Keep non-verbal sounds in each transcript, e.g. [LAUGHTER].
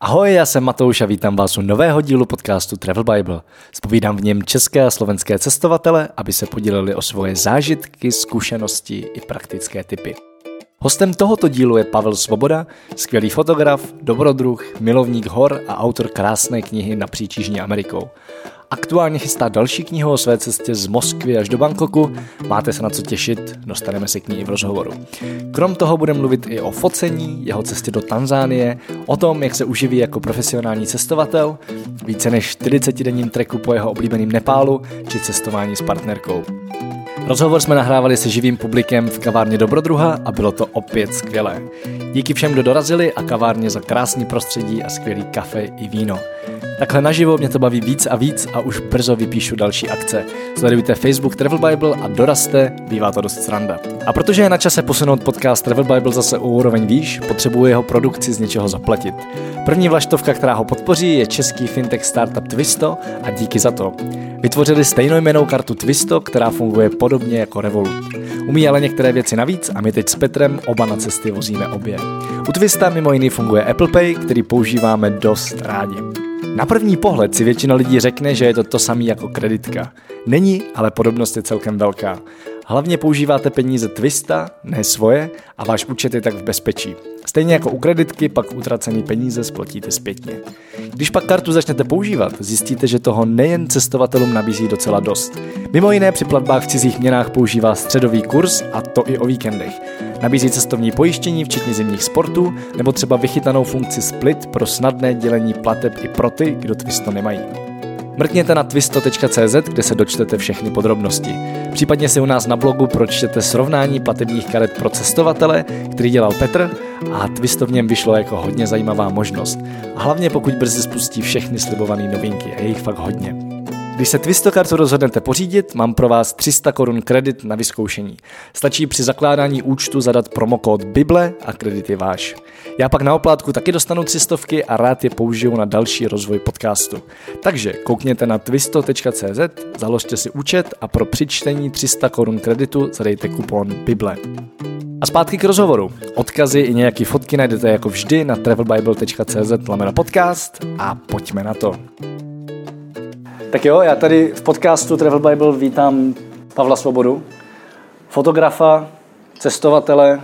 Ahoj, já jsem Matouš a vítám vás u nového dílu podcastu Travel Bible. Spovídám v něm české a slovenské cestovatele, aby se podělili o svoje zážitky, zkušenosti i praktické typy. Hostem tohoto dílu je Pavel Svoboda, skvělý fotograf, dobrodruh, milovník hor a autor krásné knihy napříč Jižní Amerikou. Aktuálně chystá další knihu o své cestě z Moskvy až do Bangkoku. Máte se na co těšit, dostaneme se k ní i v rozhovoru. Krom toho budeme mluvit i o focení, jeho cestě do Tanzánie, o tom, jak se uživí jako profesionální cestovatel, více než 40-denním treku po jeho oblíbeným Nepálu či cestování s partnerkou. Rozhovor jsme nahrávali se živým publikem v kavárně Dobrodruha a bylo to opět skvělé. Díky všem, kdo dorazili a kavárně za krásný prostředí a skvělý kafe i víno. Takhle naživo mě to baví víc a víc a už brzo vypíšu další akce. Sledujte Facebook Travel Bible a doraste, bývá to dost sranda. A protože je na čase posunout podcast Travel Bible zase o úroveň výš, potřebuji jeho produkci z něčeho zaplatit. První vlaštovka, která ho podpoří, je český fintech startup Twisto a díky za to. Vytvořili stejnojmenou kartu Twisto, která funguje podobně jako Revolut. Umí ale některé věci navíc a my teď s Petrem oba na cesty vozíme obě. U Twista mimo jiný funguje Apple Pay, který používáme dost rádi. Na první pohled si většina lidí řekne, že je to to samé jako kreditka. Není, ale podobnost je celkem velká. Hlavně používáte peníze Twista, ne svoje, a váš účet je tak v bezpečí. Stejně jako u kreditky, pak utracený peníze splatíte zpětně. Když pak kartu začnete používat, zjistíte, že toho nejen cestovatelům nabízí docela dost. Mimo jiné při platbách v cizích měnách používá středový kurz a to i o víkendech. Nabízí cestovní pojištění, včetně zimních sportů, nebo třeba vychytanou funkci split pro snadné dělení plateb i pro ty, kdo Twisto nemají. Mrkněte na twisto.cz, kde se dočtete všechny podrobnosti. Případně si u nás na blogu pročtěte srovnání platebních karet pro cestovatele, který dělal Petr a Twisto v něm vyšlo jako hodně zajímavá možnost. A hlavně pokud brzy spustí všechny slibované novinky, je jich fakt hodně. Když se Twistokartu rozhodnete pořídit, mám pro vás 300 korun kredit na vyzkoušení. Stačí při zakládání účtu zadat promokód Bible a kredit je váš. Já pak na oplátku taky dostanu 300 a rád je použiju na další rozvoj podcastu. Takže koukněte na twisto.cz, založte si účet a pro přičtení 300 korun kreditu zadejte kupon Bible. A zpátky k rozhovoru. Odkazy i nějaké fotky najdete jako vždy na travelbible.cz podcast a pojďme na to. Tak jo, já tady v podcastu Travel Bible vítám Pavla Svobodu, fotografa, cestovatele,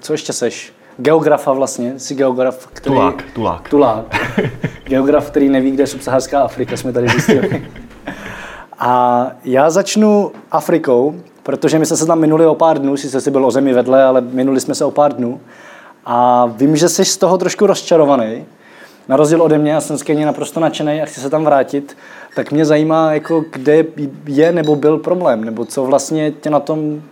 co ještě seš? Geografa vlastně, jsi geograf, který... Tulák, tulák. Tulák. [LAUGHS] Geograf, který neví, kde je subsaharská Afrika, jsme tady zjistili. [LAUGHS] A já začnu Afrikou, protože my jsme se tam minuli o pár dnů, sice jsi byl o zemi vedle, ale minuli jsme se o pár dnů. A vím, že jsi z toho trošku rozčarovaný. Na rozdíl ode mě, já jsem z naprosto nadšený a chci se tam vrátit tak mě zajímá, jako kde je nebo byl problém, nebo co vlastně tě na tom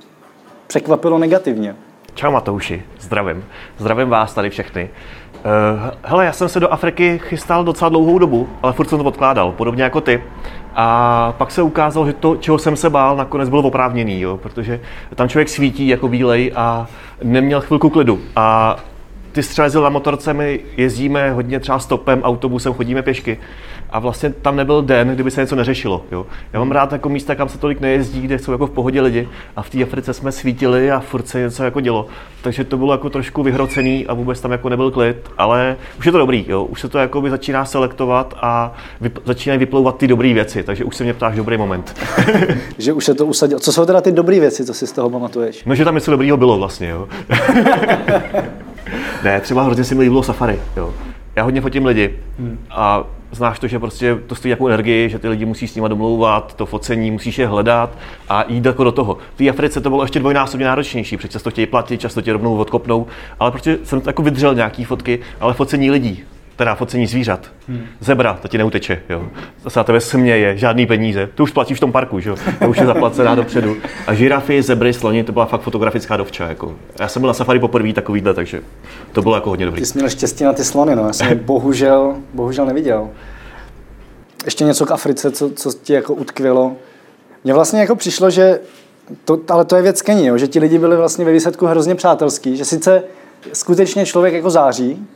překvapilo negativně. Čau Matouši, zdravím. Zdravím vás tady všechny. Uh, hele, já jsem se do Afriky chystal docela dlouhou dobu, ale furt jsem to odkládal, podobně jako ty. A pak se ukázalo, že to, čeho jsem se bál, nakonec bylo oprávněný, jo, protože tam člověk svítí jako bílej a neměl chvilku klidu. A ty jezdil na motorce, my jezdíme hodně třeba stopem, autobusem, chodíme pěšky a vlastně tam nebyl den, kdyby se něco neřešilo. Jo. Já mám rád jako místa, kam se tolik nejezdí, kde jsou jako v pohodě lidi a v té Africe jsme svítili a furt se něco jako dělo. Takže to bylo jako trošku vyhrocený a vůbec tam jako nebyl klid, ale už je to dobrý, jo. už se to jako by začíná selektovat a vyp- začínají vyplouvat ty dobré věci, takže už se mě ptáš dobrý moment. [LAUGHS] že už se to usadilo. Co jsou teda ty dobré věci, co si z toho pamatuješ? No, že tam něco dobrého bylo vlastně, jo. [LAUGHS] ne, třeba hrozně si mi líbilo safari, jo. Já hodně fotím lidi hmm. a znáš to, že prostě to stojí jako energii, že ty lidi musí s nimi domlouvat, to focení, musíš je hledat a jít jako do toho. V té Africe to bylo ještě dvojnásobně náročnější, protože často chtějí platit, často tě rovnou odkopnou, ale protože jsem jako vydržel nějaký fotky, ale focení lidí, teda focení zvířat. Hmm. Zebra, to ti neuteče, jo. Zase na tebe směje, žádný peníze. To už platíš v tom parku, že jo. To už je zaplacená dopředu. A žirafy, zebry, sloni, to byla fakt fotografická dovča, jako. Já jsem byl na safari poprvé takovýhle, takže to bylo jako hodně dobrý. Ty jsi měl štěstí na ty slony, no. Já jsem bohužel, bohužel neviděl. Ještě něco k Africe, co, co ti jako utkvělo. Mně vlastně jako přišlo, že to, ale to je věc Keni, jo, že ti lidi byli vlastně ve výsledku hrozně přátelský, že sice skutečně člověk jako září,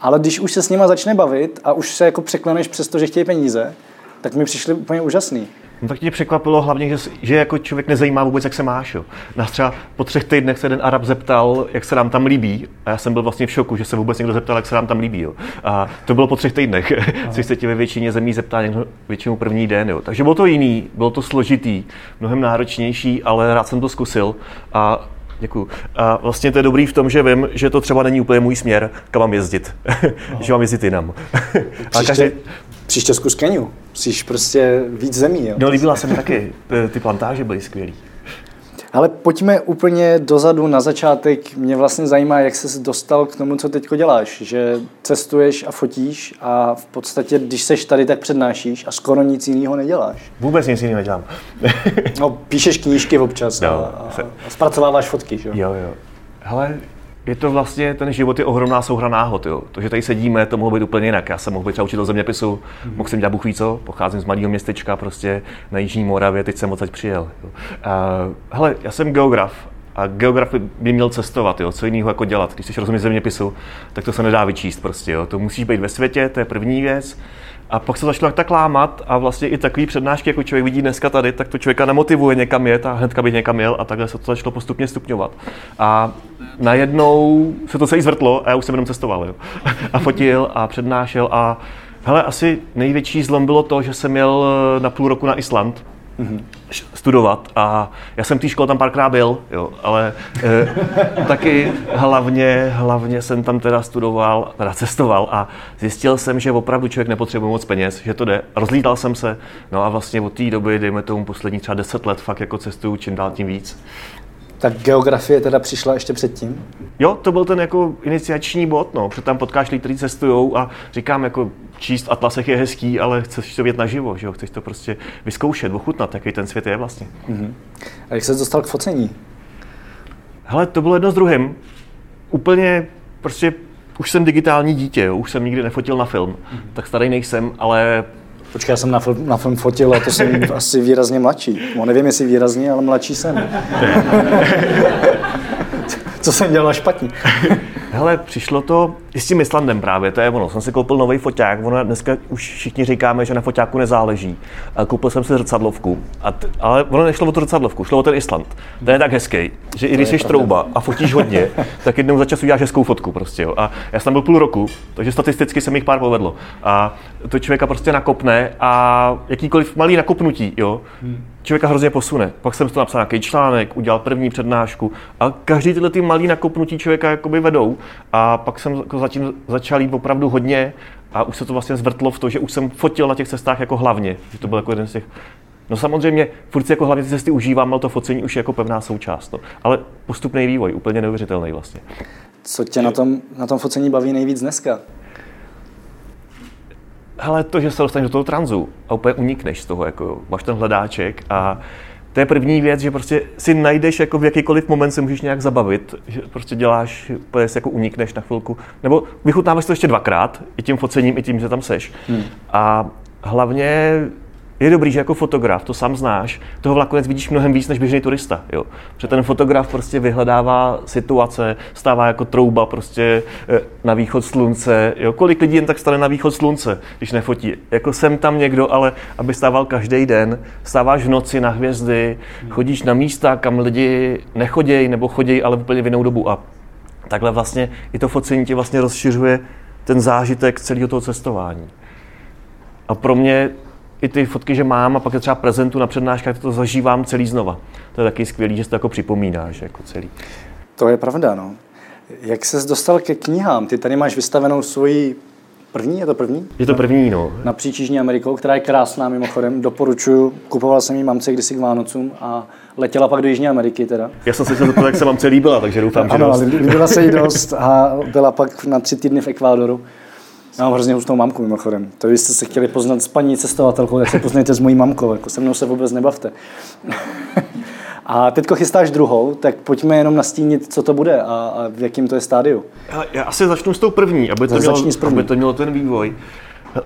ale když už se s nima začne bavit a už se jako překleneš přes to, že chtějí peníze, tak mi přišli úplně úžasný. No tak mě překvapilo hlavně, že, že jako člověk nezajímá vůbec, jak se máš. Jo. Nás třeba po třech týdnech se jeden Arab zeptal, jak se nám tam líbí. A já jsem byl vlastně v šoku, že se vůbec někdo zeptal, jak se nám tam líbí. Jo. A to bylo po třech týdnech, [LAUGHS] což se ti ve většině zemí zeptá někdo většinou první den. Jo. Takže bylo to jiný, bylo to složitý, mnohem náročnější, ale rád jsem to zkusil. A Děkuju. A vlastně to je dobrý v tom, že vím, že to třeba není úplně můj směr, kam mám jezdit. [LAUGHS] že mám jezdit jinam. [LAUGHS] a každý, Příště zkus Keniu. Musíš prostě víc zemí. Jo? No, líbila se mi taky. Ty plantáže byly skvělé. Ale pojďme úplně dozadu na začátek. Mě vlastně zajímá, jak jsi dostal k tomu, co teď děláš. Že cestuješ a fotíš a v podstatě, když seš tady, tak přednášíš a skoro nic jiného neděláš. Vůbec nic jiného nedělám. no, píšeš knížky občas no, a, a, a zpracováváš fotky, že? Jo, jo. Hele, je to vlastně, ten život je ohromná souhra náhod. Jo. To, že tady sedíme, to mohlo být úplně jinak. Já jsem mohl být třeba učitel zeměpisu, mm-hmm. mohl jsem dělat buchví co, pocházím z malého městečka prostě na Jižní Moravě, teď jsem odsaď přijel. Jo. Uh, hele, já jsem geograf a geograf by měl cestovat, jo. co jiného jako dělat. Když jsi rozumí zeměpisu, tak to se nedá vyčíst prostě. Jo. To musíš být ve světě, to je první věc. A pak se začalo tak lámat a vlastně i takový přednášky, jako člověk vidí dneska tady, tak to člověka nemotivuje někam jet a hnedka by někam jel a takhle se to začalo postupně stupňovat. A najednou se to celý zvrtlo a já už jsem jenom cestoval. Jo. [LAUGHS] A fotil a přednášel a hele, asi největší zlom bylo to, že jsem jel na půl roku na Island mm-hmm. studovat a já jsem v té škole tam párkrát byl, jo, ale e, [LAUGHS] taky hlavně, hlavně jsem tam teda studoval, teda cestoval a zjistil jsem, že opravdu člověk nepotřebuje moc peněz, že to jde. Rozlítal jsem se, no a vlastně od té doby, dejme tomu poslední třeba 10 let, fakt jako cestuju čím dál tím víc. Tak geografie teda přišla ještě předtím? Jo, to byl ten jako iniciační bod, no, protože tam potkáš lidi, kteří cestují a říkám, jako číst atlasech je hezký, ale chceš to vědět naživo, že jo? chceš to prostě vyzkoušet, ochutnat, jaký ten svět je vlastně. Mm-hmm. A jak se dostal k focení? Hele, to bylo jedno s druhým. Úplně prostě už jsem digitální dítě, jo? už jsem nikdy nefotil na film, mm-hmm. tak starý nejsem, ale Počkej, já jsem na film, na film fotil a to jsem [LAUGHS] asi výrazně mladší. No, nevím, jestli výrazně, ale mladší jsem. [LAUGHS] Co jsem dělal špatně? [LAUGHS] Hele, přišlo to i s tím Islandem právě, to je ono. Jsem si koupil nový foťák, ono dneska už všichni říkáme, že na foťáku nezáleží. Koupil jsem si zrcadlovku, a t- ale ono nešlo o tu zrcadlovku, šlo o ten Island. Ten je tak hezký, že i když jsi trouba a fotíš hodně, tak jednou za čas uděláš hezkou fotku prostě. Jo. A já jsem tam byl půl roku, takže statisticky se mi jich pár povedlo. A to člověka prostě nakopne a jakýkoliv malý nakopnutí, jo, hmm člověka hrozně posune. Pak jsem to napsal nějaký článek, udělal první přednášku a každý tyhle ty malý nakopnutí člověka jakoby vedou. A pak jsem jako zatím začal jít opravdu hodně a už se to vlastně zvrtlo v to, že už jsem fotil na těch cestách jako hlavně. Že to byl jako jeden z těch No samozřejmě, furt si jako hlavně ty cesty užívám, ale to focení už je jako pevná součást. No. Ale postupný vývoj, úplně neuvěřitelný vlastně. Co tě na tom, na tom focení baví nejvíc dneska? Hele, to, že se dostaneš do toho tranzu a úplně unikneš z toho, jako máš ten hledáček a to je první věc, že prostě si najdeš, jako v jakýkoliv moment se můžeš nějak zabavit, že prostě děláš, úplně si jako unikneš na chvilku, nebo vychutnáváš to ještě dvakrát, i tím focením, i tím, že tam seš. Hmm. A hlavně je dobrý, že jako fotograf, to sám znáš, toho nakonec vidíš mnohem víc než běžný turista. Jo. Protože ten fotograf prostě vyhledává situace, stává jako trouba prostě eh, na východ slunce. Jo. Kolik lidí jen tak stane na východ slunce, když nefotí. Jako jsem tam někdo, ale aby stával každý den, stáváš v noci na hvězdy, chodíš na místa, kam lidi nechodějí nebo chodějí, ale úplně v jinou dobu. A takhle vlastně i to focení ti vlastně rozšiřuje ten zážitek celého toho cestování. A pro mě i ty fotky, že mám a pak je třeba prezentu na přednáškách, to zažívám celý znova. To je taky skvělý, že si to jako připomínáš jako celý. To je pravda, no. Jak ses dostal ke knihám? Ty tady máš vystavenou svoji první, je to první? Je to první, no. Na Jižní Amerikou, která je krásná mimochodem, doporučuji. Kupoval jsem ji mamce kdysi k Vánocům a letěla pak do Jižní Ameriky teda. Já jsem se chtěl zeptat, jak se mamce líbila, takže doufám, že ano, dost. líbila se jí dost a byla pak na tři týdny v Ekvádoru. Já mám hrozně hustou mamku mimochodem. To byste se chtěli poznat s paní cestovatelkou, tak se poznejte s mojí mamkou, jako se mnou se vůbec nebavte. [LAUGHS] a teďko chystáš druhou, tak pojďme jenom nastínit, co to bude a, a v jakým to je stádiu. Já asi začnu s tou první, aby to, mělo, aby to mělo ten vývoj.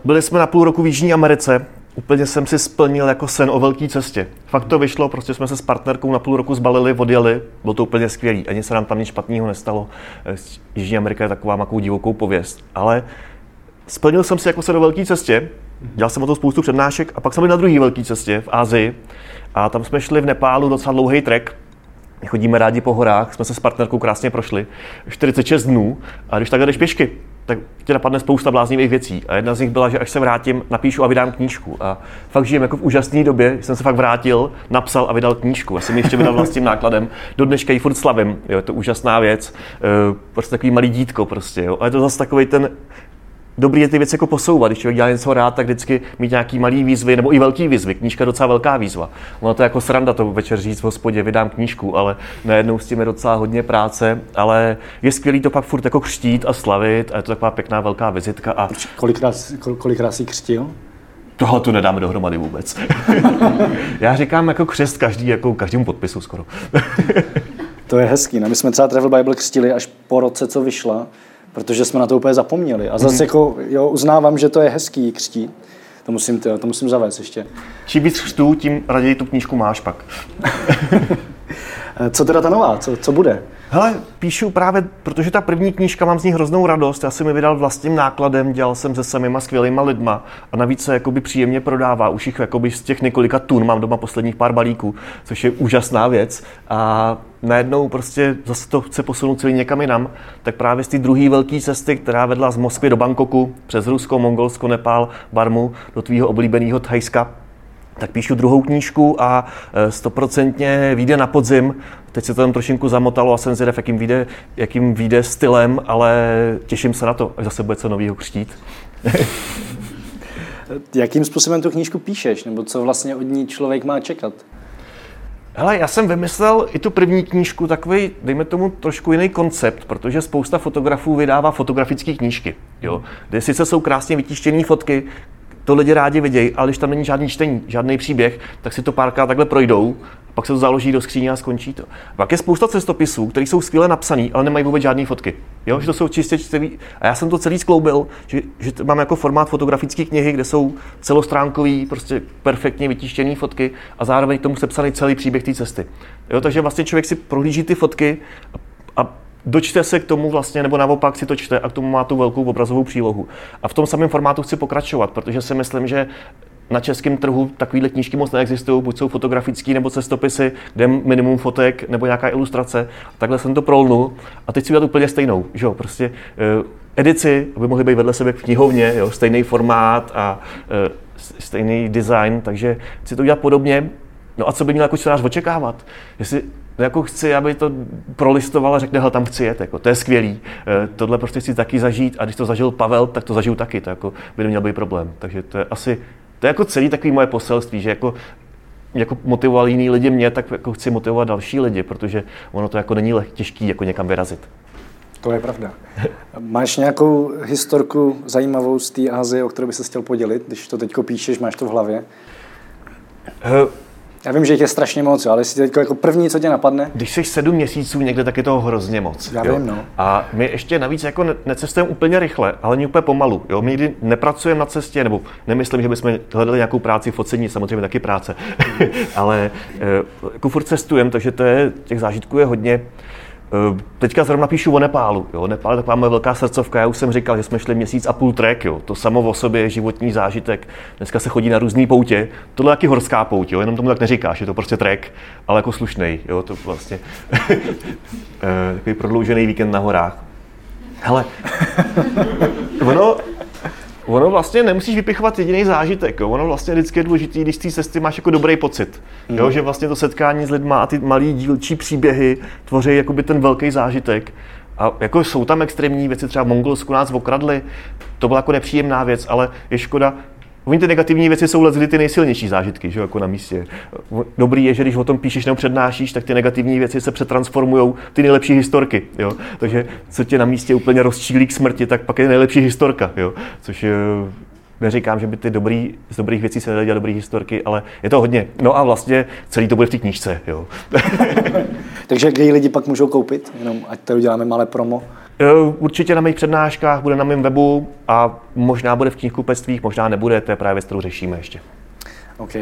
Byli jsme na půl roku v Jižní Americe, úplně jsem si splnil jako sen o velké cestě. Fakt to vyšlo, prostě jsme se s partnerkou na půl roku zbalili, odjeli, bylo to úplně skvělé, ani se nám tam nic špatného nestalo. Jižní Amerika je taková makou divokou pověst, ale splnil jsem si jako se do velké cestě Dělal jsem o to spoustu přednášek a pak jsme byli na druhé velké cestě v Ázii a tam jsme šli v Nepálu docela dlouhý trek. Chodíme rádi po horách, jsme se s partnerkou krásně prošli. 46 dnů a když takhle jdeš pěšky, tak tě napadne spousta bláznivých věcí. A jedna z nich byla, že až se vrátím, napíšu a vydám knížku. A fakt žijem jako v úžasné době, jsem se fakt vrátil, napsal a vydal knížku. Já jsem ještě vydal vlastním nákladem. Do dneška ji furt slavím. Jo, je to úžasná věc. E, prostě takový malý dítko prostě. Jo. A je to zase takový ten dobrý je ty věci jako posouvat. Když člověk dělá něco rád, tak vždycky mít nějaký malý výzvy nebo i velký výzvy. Knížka je docela velká výzva. Ono to je jako sranda to večer říct v hospodě, vydám knížku, ale najednou s tím je docela hodně práce, ale je skvělý to pak furt jako křtít a slavit a je to taková pěkná velká vizitka. A... Kolikrát, kolikrát jsi křtil? Tohle tu nedáme dohromady vůbec. [LAUGHS] Já říkám jako křest každý, jako každému podpisu skoro. [LAUGHS] to je hezký. No, my jsme třeba Travel Bible křtili až po roce, co vyšla protože jsme na to úplně zapomněli. A zase mm. jako, jo, uznávám, že to je hezký křtít. To musím, to, to musím zavést ještě. Čím víc křtů, tím raději tu knížku máš pak. [LAUGHS] Co teda ta nová? Co, co bude? Hele, píšu právě, protože ta první knížka, mám z ní hroznou radost. Já jsem mi vydal vlastním nákladem, dělal jsem se samýma skvělýma lidma a navíc se jakoby příjemně prodává. Už jich jakoby z těch několika tun mám doma posledních pár balíků, což je úžasná věc. A najednou prostě zase to chce posunout celý někam jinam, tak právě z té druhé velké cesty, která vedla z Moskvy do Bangkoku, přes Rusko, Mongolsko, Nepál, Barmu, do tvýho oblíbeného Thajska, tak píšu druhou knížku a e, stoprocentně vyjde na podzim. Teď se to tam trošinku zamotalo a jsem zvědav, jakým vyjde, jakým vyjde stylem, ale těším se na to, až zase bude co novýho křtít. [LAUGHS] jakým způsobem tu knížku píšeš, nebo co vlastně od ní člověk má čekat? Hele, já jsem vymyslel i tu první knížku takový, dejme tomu trošku jiný koncept, protože spousta fotografů vydává fotografické knížky, jo, kde sice jsou krásně vytištěné fotky, to lidi rádi vidějí, ale když tam není žádný čtení, žádný příběh, tak si to párkrát takhle projdou, pak se to založí do skříně a skončí to. Pak je spousta cestopisů, které jsou skvěle napsané, ale nemají vůbec žádné fotky. Jo, že to jsou čistě čteví. A já jsem to celý skloubil, že, že mám jako formát fotografické knihy, kde jsou celostránkové, prostě perfektně vytištěné fotky a zároveň k tomu sepsaný celý příběh té cesty. Jo, takže vlastně člověk si prohlíží ty fotky a, a dočte se k tomu vlastně, nebo naopak si to čte a k tomu má tu velkou obrazovou přílohu. A v tom samém formátu chci pokračovat, protože si myslím, že na českém trhu takovéhle knížky moc neexistují, buď jsou fotografické nebo cestopisy, kde minimum fotek nebo nějaká ilustrace. Takhle jsem to prolnul a teď si udělat úplně stejnou, že jo, prostě uh, edici, aby mohly být vedle sebe v knihovně, jo, stejný formát a uh, stejný design, takže chci to udělat podobně. No a co by měl jako čtenář očekávat? Jestli No jako chci, aby to prolistoval a řekne, hele, tam chci jet, jako, to je skvělý. E, tohle prostě chci taky zažít a když to zažil Pavel, tak to zažiju taky, to jako by neměl být problém. Takže to je asi, to je jako celý takový moje poselství, že jako jako motivoval jiný lidi mě, tak jako chci motivovat další lidi, protože ono to jako není těžký jako někam vyrazit. To je pravda. Máš nějakou historku zajímavou z té Azie, o kterou by se chtěl podělit, když to teď píšeš, máš to v hlavě? Uh, já vím, že jich je strašně moc, ale jestli teď jako první, co tě napadne? Když jsi sedm měsíců někde, tak je toho hrozně moc. Já jo? vím, no. A my ještě navíc jako necestujeme úplně rychle, ale ani úplně pomalu. Jo? My nikdy nepracujeme na cestě, nebo nemyslím, že bychom hledali nějakou práci v ocení, samozřejmě taky práce, [LAUGHS] ale eh, jako furt cestujeme, takže to je, těch zážitků je hodně. Eh, teďka zrovna píšu o Nepálu. Jo. Nepál je taková moje velká srdcovka. Já už jsem říkal, že jsme šli měsíc a půl trek. Jo. To samo o sobě je životní zážitek. Dneska se chodí na různé poutě. Tohle je taky horská pouť, jo. jenom tomu tak neříkáš. Je to prostě trek, ale jako slušný. Jo. To vlastně [LAUGHS] eh, takový prodloužený víkend na horách. Hele, [LAUGHS] ono, Ono vlastně nemusíš vypichovat jediný zážitek. Jo? Ono vlastně vždycky je důležité, když z té cesty máš jako dobrý pocit. Mm. Jo? Že vlastně to setkání s lidma a ty malý dílčí příběhy tvoří jakoby ten velký zážitek. A jako jsou tam extrémní věci, třeba v Mongolsku nás okradli, to byla jako nepříjemná věc, ale je škoda, Oni ty negativní věci jsou leckdy ty nejsilnější zážitky, že jako na místě. Dobrý je, že když o tom píšeš nebo přednášíš, tak ty negativní věci se přetransformují ty nejlepší historky. Jo? Takže co tě na místě úplně rozčílí k smrti, tak pak je nejlepší historka. Jo? Což eh, neříkám, že by ty dobrý, z dobrých věcí se nedaly dělat dobré historky, ale je to hodně. No a vlastně celý to bude v té knížce. Jo. [LAUGHS] Takže kde ji lidi pak můžou koupit? Jenom ať to uděláme malé promo. Určitě na mých přednáškách, bude na mém webu a možná bude v knihkupectvích, možná nebude, to je právě věc, kterou řešíme ještě. OK.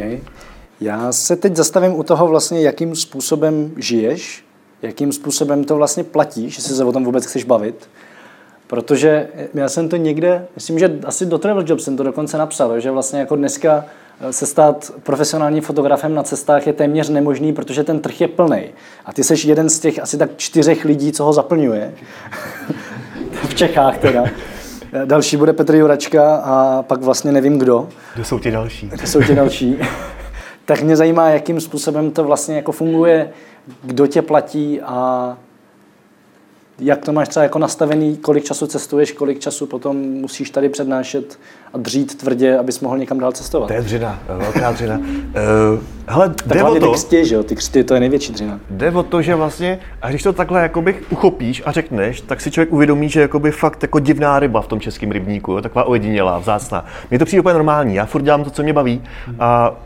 Já se teď zastavím u toho vlastně, jakým způsobem žiješ, jakým způsobem to vlastně platíš, jestli se o tom vůbec chceš bavit. Protože já jsem to někde, myslím, že asi do Travel Job jsem to dokonce napsal, že vlastně jako dneska eh, se stát profesionálním fotografem na cestách je téměř nemožný, protože ten trh je plný. A ty jsi jeden z těch asi tak čtyřech lidí, co ho zaplňuje. [LAUGHS] v Čechách teda. Eh, další bude Petr Juračka a pak vlastně nevím kdo. Kdo jsou ti další? Kdo jsou ti další. [LAUGHS] tak mě zajímá, jakým způsobem to vlastně jako funguje, kdo tě platí a jak to máš třeba jako nastavený, kolik času cestuješ, kolik času potom musíš tady přednášet a dřít tvrdě, abys mohl někam dál cestovat. To je dřina, velká dřina. Uh, hele, jde o to, ty křty, že jo, ty křty, to je největší dřina. Jde o to, že vlastně, a když to takhle jakoby uchopíš a řekneš, tak si člověk uvědomí, že jakoby fakt jako divná ryba v tom českém rybníku, jo, taková ojedinělá, vzácná. Mně to přijde úplně normální, já furt dělám to, co mě baví a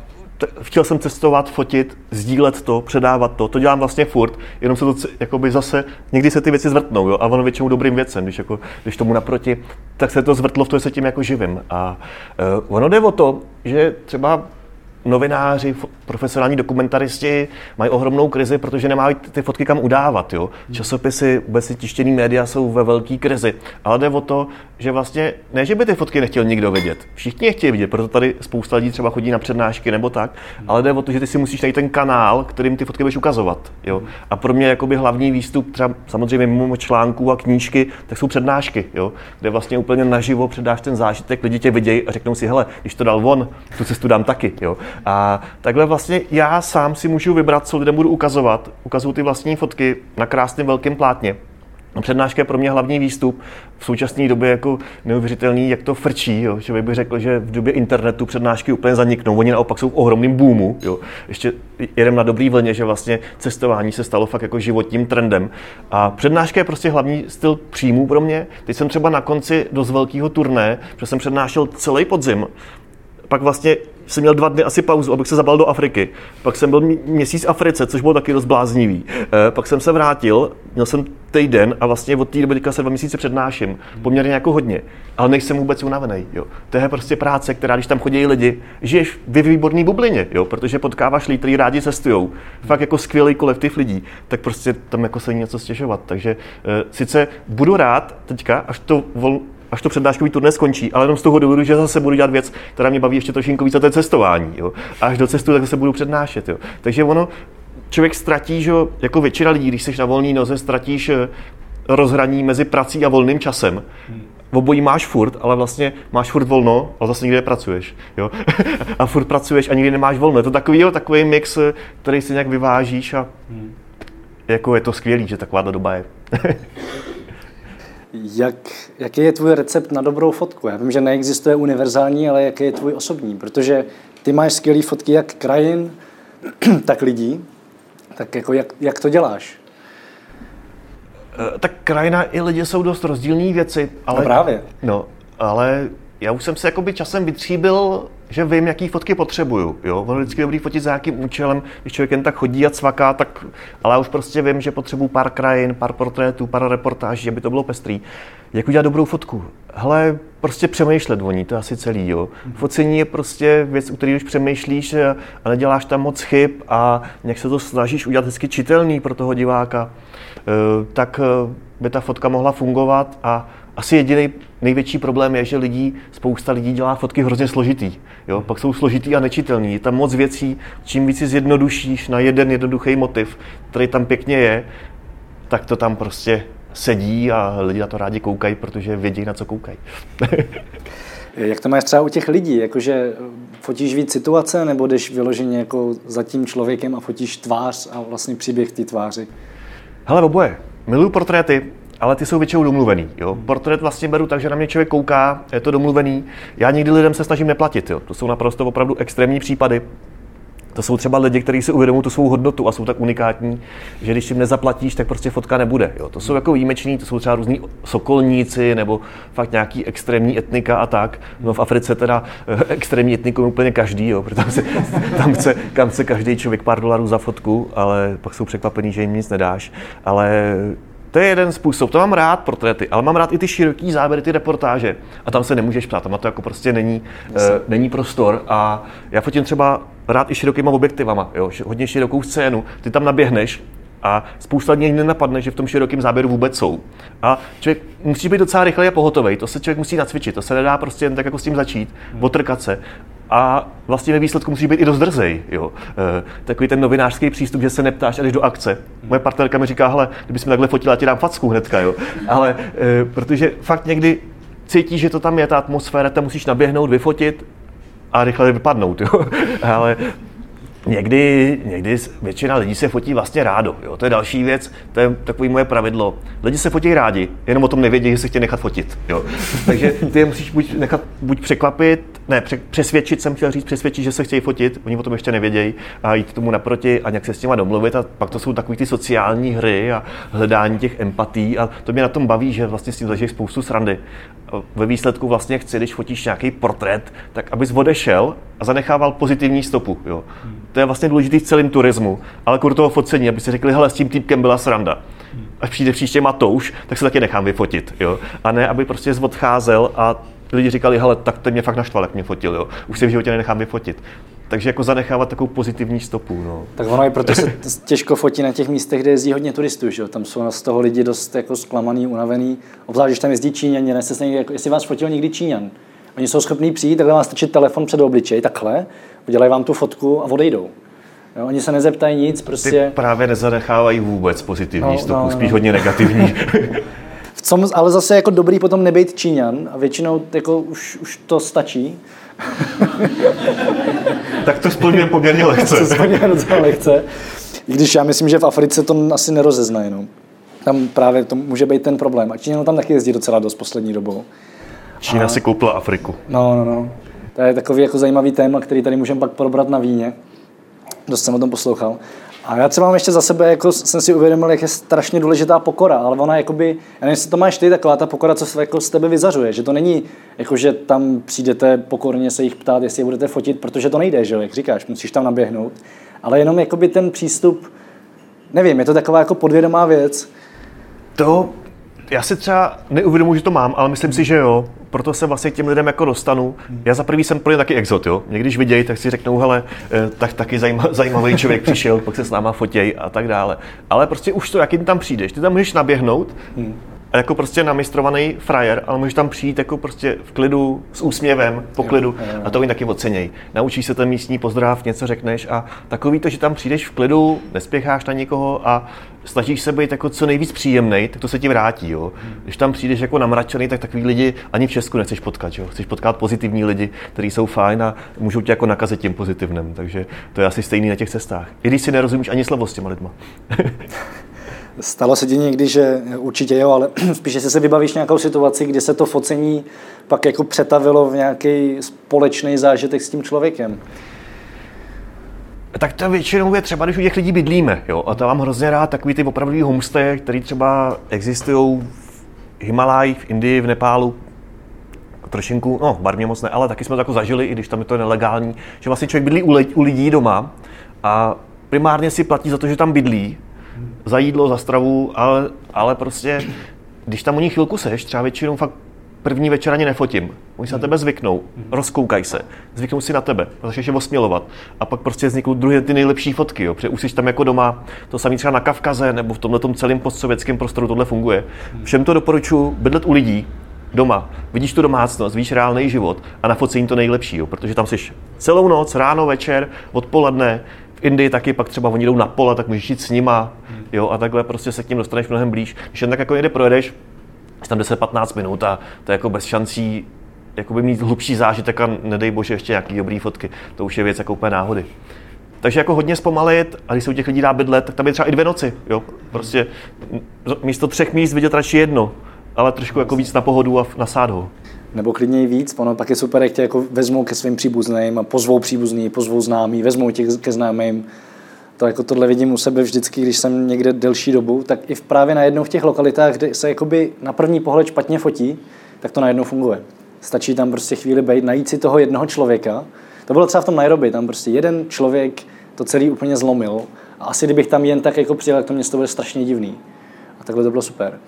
chtěl jsem cestovat, fotit, sdílet to, předávat to. To dělám vlastně furt, jenom se to jakoby zase, někdy se ty věci zvrtnou, jo, a ono většinou dobrým věcem, když, jako, když tomu naproti, tak se to zvrtlo v to, že se tím jako živím. A uh, ono jde o to, že třeba novináři, profesionální dokumentaristi mají ohromnou krizi, protože nemají ty fotky kam udávat. Jo? Časopisy, vůbec tištěný média jsou ve velké krizi. Ale jde o to, že vlastně ne, že by ty fotky nechtěl nikdo vidět. Všichni je chtějí vidět, proto tady spousta lidí třeba chodí na přednášky nebo tak, ale jde o to, že ty si musíš najít ten kanál, kterým ty fotky budeš ukazovat. Jo? A pro mě jakoby hlavní výstup, třeba samozřejmě mimo článků a knížky, tak jsou přednášky, jo? kde vlastně úplně naživo předáš ten zážitek, lidi tě vidějí a řeknou si, hele, když to dal on, tu cestu dám taky. Jo? A takhle vlastně já sám si můžu vybrat, co lidem budu ukazovat. Ukazuju ty vlastní fotky na krásném velkém plátně. Přednáška je pro mě hlavní výstup v současné době jako neuvěřitelný, jak to frčí. Jo. Člověk by řekl, že v době internetu přednášky úplně zaniknou. Oni naopak jsou v ohromným boomu. Jo. Ještě jedem na dobrý vlně, že vlastně cestování se stalo fakt jako životním trendem. A přednáška je prostě hlavní styl příjmů pro mě. Teď jsem třeba na konci dost velkého turné, protože jsem přednášel celý podzim pak vlastně jsem měl dva dny asi pauzu, abych se zabal do Afriky. Pak jsem byl měsíc v Africe, což bylo taky dost bláznivý. E, pak jsem se vrátil, měl jsem týden a vlastně od té doby se dva měsíce přednáším. Poměrně jako hodně, ale nejsem vůbec unavený. Jo. To je prostě práce, která, když tam chodí lidi, žiješ v výborné bublině, jo, protože potkáváš lidi, kteří rádi cestují. Fakt jako skvělý kolektiv lidí, tak prostě tam jako se něco stěžovat. Takže e, sice budu rád teďka, až to vol, až to přednáškový turné skončí, ale jenom z toho důvodu, že zase budu dělat věc, která mě baví ještě trošku víc, a to je cestování. Jo. A až do cestu, tak se budu přednášet. Jo. Takže ono, člověk ztratí, že jako většina lidí, když jsi na volné noze, ztratíš eh, rozhraní mezi prací a volným časem. V obojí máš furt, ale vlastně máš furt volno, ale zase nikdy nepracuješ. Jo? [LAUGHS] a furt pracuješ a nikdy nemáš volno. Je to takový, jo, takový mix, eh, který si nějak vyvážíš a hmm. jako je to skvělý, že taková doba je. [LAUGHS] Jak, jaký je tvůj recept na dobrou fotku? Já vím, že neexistuje univerzální, ale jaký je tvůj osobní? Protože ty máš skvělé fotky jak krajin, [CLEARS THROAT] tak lidí. Tak jako jak, jak to děláš? Eh, tak krajina i lidi jsou dost rozdílné věci. Ale, no právě. No, ale já už jsem se jakoby časem vytříbil, že vím, jaký fotky potřebuju. Jo? Ono vždycky dobrý fotit za nějakým účelem, když člověk jen tak chodí a cvaká, tak, ale já už prostě vím, že potřebuju pár krajin, pár portrétů, pár reportáží, aby to bylo pestrý. Jak udělat dobrou fotku? Hele, prostě přemýšlet o ní, to je asi celý. Jo. Mhm. Focení je prostě věc, u které už přemýšlíš a neděláš tam moc chyb a nějak se to snažíš udělat hezky čitelný pro toho diváka, eh, tak eh, by ta fotka mohla fungovat a asi jediný největší problém je, že lidí, spousta lidí dělá fotky hrozně složitý. Jo? Pak jsou složitý a nečitelný. Je tam moc věcí, čím víc si zjednodušíš na jeden jednoduchý motiv, který tam pěkně je, tak to tam prostě sedí a lidi na to rádi koukají, protože vědí, na co koukají. [LAUGHS] Jak to máš třeba u těch lidí? Jakože fotíš víc situace, nebo jdeš vyloženě jako za tím člověkem a fotíš tvář a vlastně příběh té tváři? Hele, oboje. Miluju portréty, ale ty jsou většinou domluvený. Jo? Portrét vlastně beru tak, že na mě člověk kouká, je to domluvený. Já nikdy lidem se snažím neplatit. Jo? To jsou naprosto opravdu extrémní případy. To jsou třeba lidi, kteří si uvědomují tu svou hodnotu a jsou tak unikátní, že když jim nezaplatíš, tak prostě fotka nebude. Jo. To jsou jako výjimeční, to jsou třeba různí sokolníci nebo fakt nějaký extrémní etnika a tak. No v Africe teda eh, extrémní etnikum úplně každý, jo, protože tam, se, [LAUGHS] tam chce, kam chce každý člověk pár dolarů za fotku, ale pak jsou překvapení, že jim nic nedáš. Ale to je jeden způsob. To mám rád portréty, ale mám rád i ty široký záběry, ty reportáže. A tam se nemůžeš ptát, tam to jako prostě není, uh, není prostor. A já fotím třeba rád i širokýma objektivama, jo, hodně širokou scénu. Ty tam naběhneš, A spousta lidí nenapadne, že v tom širokém záběru vůbec jsou. A člověk musí být docela rychle a pohotový. To se člověk musí nacvičit. To se nedá prostě jen tak jako s tím začít, otrkat se a vlastně ve výsledku musí být i dost drzej. Jo. E, takový ten novinářský přístup, že se neptáš a jdeš do akce. Moje partnerka mi říká, hele, kdybych takhle fotila, ti dám facku hnedka. Jo. Ale e, protože fakt někdy cítíš, že to tam je, ta atmosféra, tam musíš naběhnout, vyfotit a rychle vypadnout. Jo. [LAUGHS] Ale Někdy, někdy většina lidí se fotí vlastně rádo. Jo? To je další věc, to je takové moje pravidlo. Lidi se fotí rádi, jenom o tom nevědí, že se chtějí nechat fotit. Jo? [LAUGHS] Takže ty je musíš buď nechat buď překvapit, ne, přesvědčit jsem chtěl říct, přesvědčit, že se chtějí fotit, oni o tom ještě nevědějí, a jít tomu naproti a nějak se s těma domluvit. A pak to jsou takové ty sociální hry a hledání těch empatí. A to mě na tom baví, že vlastně s tím zažiješ spoustu srandy. Ve výsledku vlastně chci, když fotíš nějaký portrét, tak abys odešel a zanechával pozitivní stopu. Jo. To je vlastně důležité v celém turismu. Ale toho focení, aby si řekli, hele, s tím týpkem byla sranda. Až přijde příště Matouš, tak se taky nechám vyfotit. Jo. A ne, aby prostě odcházel a lidi říkali, hele, tak ten mě fakt naštval, jak mě fotil, jo. Už se v životě nenechám vyfotit. Takže jako zanechávat takovou pozitivní stopu. No. Tak ono i proto se těžko fotí na těch místech, kde jezdí hodně turistů. Že? Tam jsou z toho lidi dost jako zklamaný, unavený. Obzvlášť, když tam jezdí Číňani, ne jestli vás fotil někdy Číňan. Oni jsou schopní přijít, takhle vám strčit telefon před obličej, takhle, udělají vám tu fotku a odejdou. Jo, oni se nezeptají nic, prostě... Ty právě nezanechávají vůbec pozitivní no, stopu, no, spíš no. hodně negativní. [LAUGHS] [LAUGHS] v tom, ale zase jako dobrý potom nebejt Číňan a většinou jako už, už to stačí. [LAUGHS] tak to splňujeme poměrně lehce. to splňujeme docela lehce. I když já myslím, že v Africe to asi nerozeznají. No. Tam právě to může být ten problém. A Číňan tam taky jezdí docela dost poslední dobou. Čína a... si koupila Afriku. No, no, no. To je takový jako zajímavý téma, který tady můžeme pak probrat na víně. Dost jsem o tom poslouchal. A já třeba mám ještě za sebe, jako jsem si uvědomil, jak je strašně důležitá pokora, ale ona jakoby, já nevím, jestli to máš ty, taková ta pokora, co se jako z tebe vyzařuje, že to není jako, že tam přijdete pokorně se jich ptát, jestli je budete fotit, protože to nejde, že jo, jak říkáš, musíš tam naběhnout, ale jenom jakoby ten přístup, nevím, je to taková jako podvědomá věc. To já si třeba neuvědomuji, že to mám, ale myslím si, že jo. Proto se vlastně k těm lidem jako dostanu. Já za prvý jsem pro ně taky exot, jo. Mě když vidějí, tak si řeknou, hele, eh, tak taky [LAUGHS] zajímavý člověk přišel, pak se s náma fotěj a tak dále. Ale prostě už to, jak jim tam přijdeš, ty tam můžeš naběhnout, hmm jako prostě namistrovaný frajer, ale můžeš tam přijít jako prostě v klidu, s úsměvem, po klidu a to oni taky ocenějí. Naučíš se ten místní pozdrav, něco řekneš a takový to, že tam přijdeš v klidu, nespěcháš na nikoho a snažíš se být jako co nejvíc příjemný, tak to se ti vrátí. Jo. Když tam přijdeš jako namračený, tak takový lidi ani v Česku nechceš potkat. Jo. Chceš potkat pozitivní lidi, kteří jsou fajn a můžou tě jako nakazit tím pozitivním. Takže to je asi stejný na těch cestách. I když si nerozumíš ani slovo s těma lidma. [LAUGHS] Stalo se ti někdy, že určitě jo, ale [CLEARS THROAT] spíše si se vybavíš nějakou situaci, kdy se to focení pak jako přetavilo v nějaký společný zážitek s tím člověkem? Tak to většinou je třeba, když u těch lidí bydlíme. Jo? A to mám hrozně rád takový ty opravdový homesteje, které třeba existují v Himaláji, v Indii, v Nepálu, trošinku, no, barmě moc ne, ale taky jsme to jako zažili, i když tam je to nelegální, že vlastně člověk bydlí u lidí doma a primárně si platí za to, že tam bydlí, za jídlo, za stravu, ale, ale prostě, když tam u nich chvilku seš, třeba většinou fakt první večer ani nefotím. Oni se na tebe zvyknou, rozkoukaj se, zvyknou si na tebe, začneš je osmělovat. A pak prostě vzniknou druhé ty nejlepší fotky, jo, protože už jsi tam jako doma, to samé třeba na Kavkaze nebo v tomhle celém postsovětském prostoru tohle funguje. Všem to doporučuji bydlet u lidí, doma, vidíš tu domácnost, víš reálný život a na focení to nejlepší, jo, protože tam jsi celou noc, ráno, večer, odpoledne, Indii taky pak třeba oni jdou na pole, tak můžeš jít s nima, jo, a takhle prostě se k ním dostaneš mnohem blíž. Když jen tak jako někde projedeš, tam 10-15 minut a to je jako bez šancí jakoby mít hlubší zážitek a nedej bože ještě nějaký dobrý fotky. To už je věc jako úplně náhody. Takže jako hodně zpomalit a když se u těch lidí dá bydlet, tak tam je třeba i dvě noci. Jo? Prostě místo třech míst vidět radši jedno, ale trošku jako víc na pohodu a na sádu nebo klidně i víc. Ono pak je super, jak tě jako vezmou ke svým příbuzným pozvou příbuzný, pozvou známý, vezmou tě ke známým. To jako tohle vidím u sebe vždycky, když jsem někde delší dobu, tak i v právě najednou v těch lokalitách, kde se jakoby na první pohled špatně fotí, tak to najednou funguje. Stačí tam prostě chvíli být, najít si toho jednoho člověka. To bylo třeba v tom Nairobi, tam prostě jeden člověk to celý úplně zlomil. A asi kdybych tam jen tak jako přijel, tak to město bude strašně divný. A takhle to bylo super.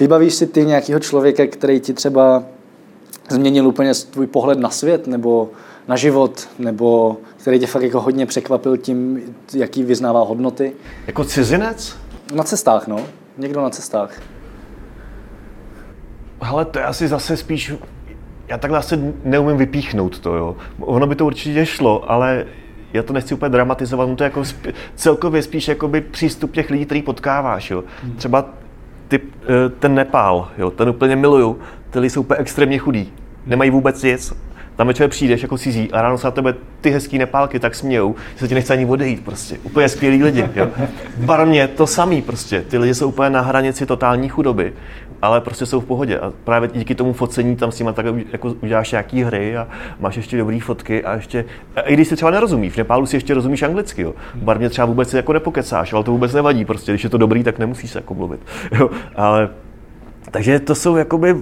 Vybavíš si ty nějakého člověka, který ti třeba změnil úplně tvůj pohled na svět nebo na život, nebo který tě fakt jako hodně překvapil tím, jaký vyznává hodnoty? Jako cizinec? Na cestách, no. Někdo na cestách. Ale to je asi zase spíš, já takhle asi neumím vypíchnout to, jo. Ono by to určitě šlo, ale já to nechci úplně dramatizovat, no to je jako sp- celkově spíš jakoby přístup těch lidí, který potkáváš, jo. Hmm. Třeba ty, eh, ten Nepál, jo, ten úplně miluju, ty lidi jsou úplně extrémně chudí, nemají vůbec nic, tam večer přijdeš jako cizí a ráno se na tebe ty hezký nepálky tak smějou, že se ti nechce ani odejít prostě. Úplně skvělí lidi, jo. Barmě to samý prostě. Ty lidi jsou úplně na hranici totální chudoby, ale prostě jsou v pohodě. A právě díky tomu focení tam s nimi tak jako uděláš nějaký hry a máš ještě dobré fotky a ještě, a i když si třeba nerozumíš, v Nepálu si ještě rozumíš anglicky, jo. V Barmě třeba vůbec si jako nepokecáš, ale to vůbec nevadí, prostě, když je to dobrý, tak nemusíš se jako mluvit. Jo. Ale takže to jsou jakoby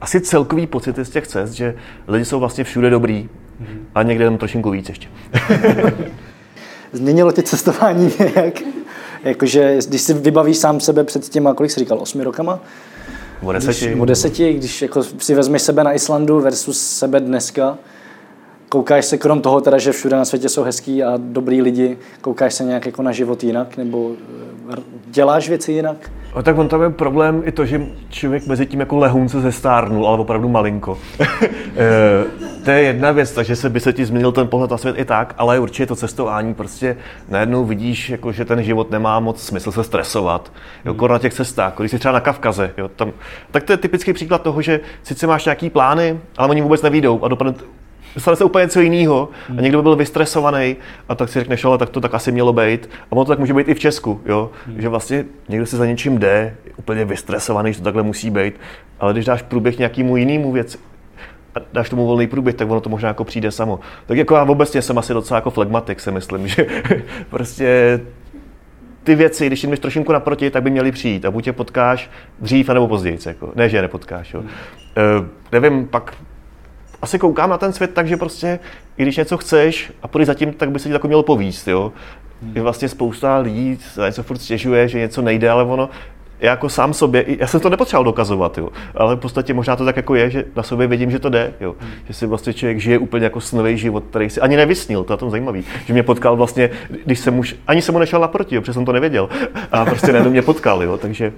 asi celkový pocity z těch cest, že lidi jsou vlastně všude dobrý a někde jenom trošinku víc ještě. [LAUGHS] Změnilo tě cestování nějak? Jakože, když si vybavíš sám sebe před těma, kolik jsi říkal, osmi rokama? O deseti. Když, o deseti, když jako si vezmeš sebe na Islandu versus sebe dneska, koukáš se krom toho teda, že všude na světě jsou hezký a dobrý lidi, koukáš se nějak jako na život jinak, nebo děláš věci jinak? A tak on tam je problém i to, že člověk mezi tím jako lehunce zestárnul, ale opravdu malinko. [LAUGHS] Eh, to je jedna věc, takže se by se ti změnil ten pohled na svět i tak, ale určitě to cestování prostě najednou vidíš, jako, že ten život nemá moc smysl se stresovat. Jo, hmm. na těch cestách, když jsi třeba na Kavkaze, jo, tam, tak to je typický příklad toho, že sice máš nějaký plány, ale oni vůbec nevídou a dopadne stane se úplně něco jiného a někdo by byl vystresovaný a tak si řekneš, ale tak to tak asi mělo být. A ono to tak může být i v Česku, jo? Hmm. že vlastně někdo si za něčím jde, úplně vystresovaný, že to takhle musí být, ale když dáš průběh nějakému jinému věci, a dáš tomu volný průběh, tak ono to možná jako přijde samo. Tak jako já obecně jsem asi docela jako flegmatik, si myslím, [LAUGHS] že prostě ty věci, když jim jdeš trošinku naproti, tak by měly přijít a buď je potkáš dřív, nebo později. Jako. Ne, že je nepotkáš. Jo. Uh, nevím, pak asi koukám na ten svět tak, že prostě, i když něco chceš a půjdeš zatím, tak by se ti jako mělo povíst, jo. Je vlastně spousta lidí se něco furt stěžuje, že něco nejde, ale ono, já jako sám sobě, já jsem to nepotřeboval dokazovat, jo, ale v podstatě možná to tak jako je, že na sobě vidím, že to jde, jo, že si vlastně člověk žije úplně jako snový život, který si ani nevysnil, to je tom zajímavý, že mě potkal vlastně, když jsem už, ani jsem mu nešel naproti, jo, protože jsem to nevěděl. A prostě najednou mě potkal, jo, takže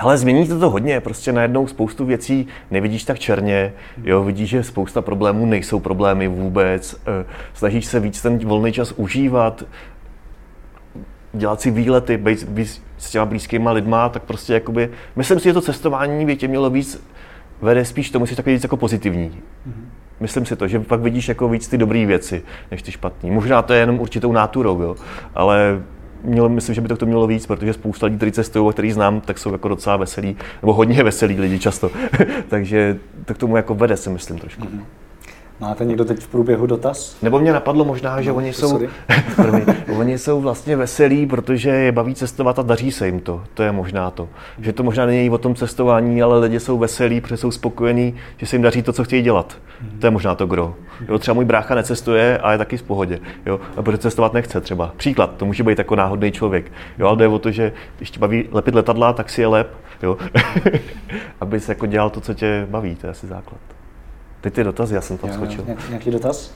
ale změní to, to hodně, prostě najednou spoustu věcí nevidíš tak černě, jo, vidíš, že spousta problémů nejsou problémy vůbec, eh, snažíš se víc ten volný čas užívat, dělat si výlety, být, být s těma blízkýma lidma, tak prostě jakoby, myslím si, že to cestování by tě mělo víc, vede spíš tomu, že takový víc jako pozitivní. Mm-hmm. Myslím si to, že pak vidíš jako víc ty dobré věci, než ty špatné. Možná to je jenom určitou náturou, jo, ale mělo, myslím, že by to, to mělo víc, protože spousta lidí, kteří cestují, který znám, tak jsou jako docela veselí, nebo hodně [LAUGHS] veselí lidi často. [LAUGHS] Takže to k tomu jako vede, si myslím trošku. Mm-hmm. Máte někdo teď v průběhu dotaz? Nebo mě napadlo možná, že no, oni, jsou, [LAUGHS] oni jsou vlastně veselí, protože je baví cestovat a daří se jim to. To je možná to. Že to možná není o tom cestování, ale lidi jsou veselí, protože jsou spokojení, že se jim daří to, co chtějí dělat. To je možná to gro. Jo, třeba můj brácha necestuje a je taky v pohodě. Jo, a protože cestovat nechce třeba. Příklad, to může být jako náhodný člověk. Jo, ale jde o to, že když tě baví lepit letadla, tak si je lep. Jo. [LAUGHS] Aby se jako dělal to, co tě baví, to je asi základ. Teď ty dotazy, já jsem tam skočil. Nějaký dotaz?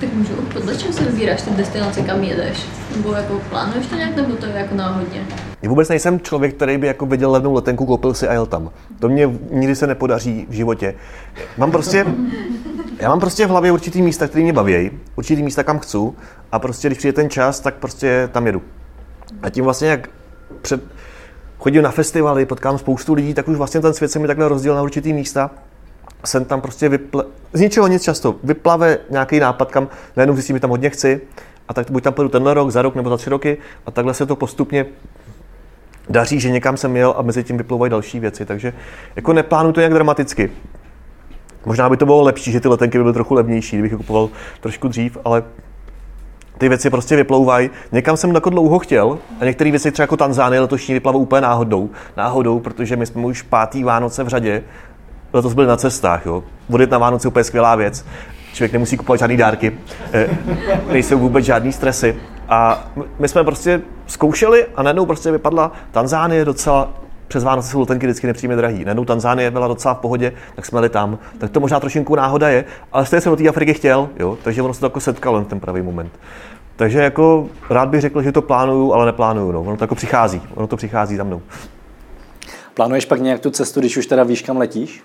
Tak můžu, podle čeho se vybíráš ten destinace, kam jedeš? Nebo jako plánuješ to nějak, nebo to je jako náhodně? Já vůbec nejsem člověk, který by jako viděl levnou letenku, koupil si a jel tam. To mě nikdy se nepodaří v životě. Mám prostě, [LAUGHS] já mám prostě v hlavě určitý místa, které mě baví, určitý místa, kam chci a prostě, když přijde ten čas, tak prostě tam jedu. A tím vlastně, jak před, chodím na festivaly, potkám spoustu lidí, tak už vlastně ten svět se mi takhle rozdělil na určitý místa jsem tam prostě vyple... z ničeho nic často vyplave nějaký nápad, kam najednou zjistím, že tam hodně chci a tak buď tam půjdu tenhle rok, za rok nebo za tři roky a takhle se to postupně daří, že někam jsem jel a mezi tím vyplouvají další věci, takže jako neplánuju to nějak dramaticky. Možná by to bylo lepší, že ty letenky by byly trochu levnější, kdybych je kupoval trošku dřív, ale ty věci prostě vyplouvají. Někam jsem jako dlouho chtěl a některé věci třeba jako Tanzánie letošní vyplavou úplně náhodou, náhodou, protože my jsme už pátý Vánoce v řadě letos byli na cestách. Jo. Vodit na Vánoce je úplně skvělá věc. Člověk nemusí kupovat žádný dárky, eh, nejsou vůbec žádný stresy. A my jsme prostě zkoušeli a najednou prostě vypadla Tanzánie docela přes Vánoce jsou letenky vždycky nepříjemně drahý. Najednou Tanzánie byla docela v pohodě, tak jsme jeli tam. Tak to možná trošinku náhoda je, ale stejně jsem do té Afriky chtěl, jo? takže ono se to jako setkalo v ten pravý moment. Takže jako rád bych řekl, že to plánuju, ale neplánuju. No. Ono to jako přichází, ono to přichází za mnou. Plánuješ pak nějak tu cestu, když už teda víš, kam letíš?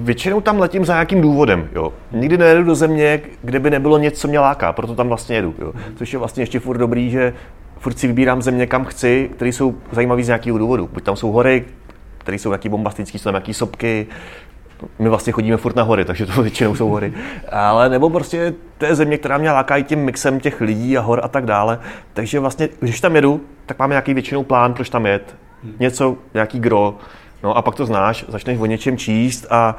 Většinou tam letím za nějakým důvodem. Jo. Nikdy nejedu do země, kde by nebylo něco, co mě láká, proto tam vlastně jedu. Jo. Což je vlastně ještě furt dobrý, že furt si vybírám země, kam chci, které jsou zajímavé z nějakého důvodu. Buď tam jsou hory, které jsou nějaký bombastický, jsou tam nějaký sopky, my vlastně chodíme furt na hory, takže to [LAUGHS] většinou jsou hory. Ale nebo prostě to je země, která mě láká i tím mixem těch lidí a hor a tak dále. Takže vlastně, když tam jedu, tak máme nějaký většinou plán, proč tam jet. Něco, nějaký gro. No a pak to znáš, začneš o něčem číst a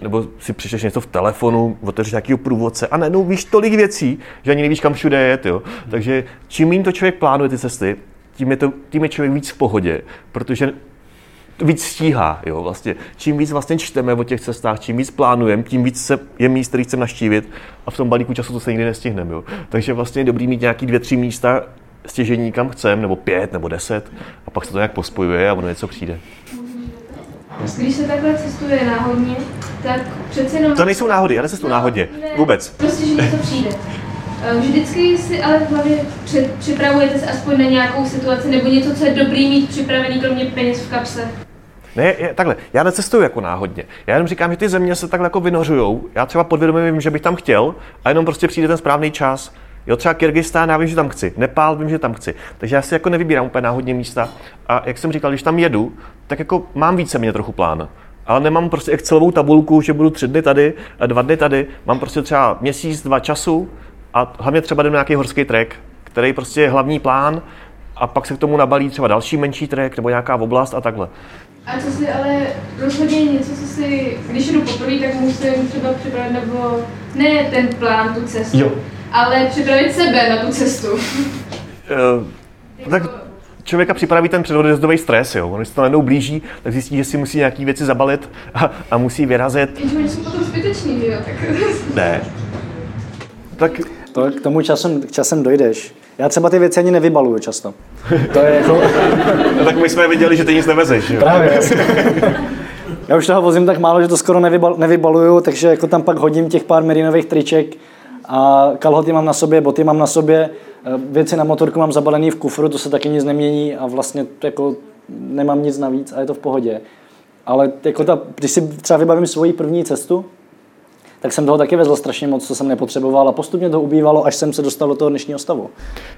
nebo si přišleš něco v telefonu, otevřeš nějakého průvodce a najednou víš tolik věcí, že ani nevíš, kam všude jet. Jo. Takže čím méně to člověk plánuje ty cesty, tím je, to, tím je člověk víc v pohodě, protože víc stíhá. Jo? Vlastně, čím víc vlastně čteme o těch cestách, čím víc plánujeme, tím víc se je míst, který chceme naštívit a v tom balíku času to se nikdy nestihneme. Jo? Takže vlastně je dobrý mít nějaký dvě, tři místa stěžení, kam chceme, nebo pět, nebo deset a pak se to nějak pospojuje a ono něco přijde. Když se takhle cestuje náhodně, tak přece jenom... To nejsou náhody, já necestuju náhodně. Vůbec. Prostě, že něco přijde. Eh, vždycky si ale v hlavě připravujete se aspoň na nějakou situaci nebo něco, co je dobrý mít připravený, kromě peněz v kapse. Ne, je, takhle, já necestuju jako náhodně. Já jenom říkám, že ty země se takhle jako vynořujou. Já třeba podvědomě vím, že bych tam chtěl a jenom prostě přijde ten správný čas. Jo, třeba Kyrgyzstán, já vím, že tam chci. Nepál, vím, že tam chci. Takže já si jako nevybírám úplně náhodně místa. A jak jsem říkal, když tam jedu, tak jako mám více mě trochu plán. Ale nemám prostě Excelovou tabulku, že budu tři dny tady a dva dny tady. Mám prostě třeba měsíc, dva času a hlavně třeba jdem nějaký horský trek, který prostě je hlavní plán a pak se k tomu nabalí třeba další menší trek nebo nějaká oblast a takhle. A co si ale rozhodně něco, co si, když jdu poprvé, tak musím třeba připravit, nebo ne ten plán, tu cestu, jo. Ale připravit sebe na tu cestu. Uh, tak člověka připraví ten předodjezdový stres, jo. On, když se to najednou blíží, tak zjistí, že si musí nějaké věci zabalit a, a musí vyrazit. Jenže oni jsou potom zbyteční, jo? Tak... Ne. Tak to k tomu časem, časem dojdeš. Já třeba ty věci ani nevybaluju často. To je jako... [LAUGHS] no, tak my jsme viděli, že ty nic nevezeš. Jo? Právě. Já už toho vozím tak málo, že to skoro nevybal, nevybaluju, takže jako tam pak hodím těch pár merinových triček a kalhoty mám na sobě, boty mám na sobě, věci na motorku mám zabalený v kufru, to se taky nic nemění a vlastně jako nemám nic navíc a je to v pohodě. Ale jako ta, když si třeba vybavím svoji první cestu, tak jsem toho taky vezl strašně moc, co jsem nepotřeboval a postupně to ubývalo, až jsem se dostal do toho dnešního stavu.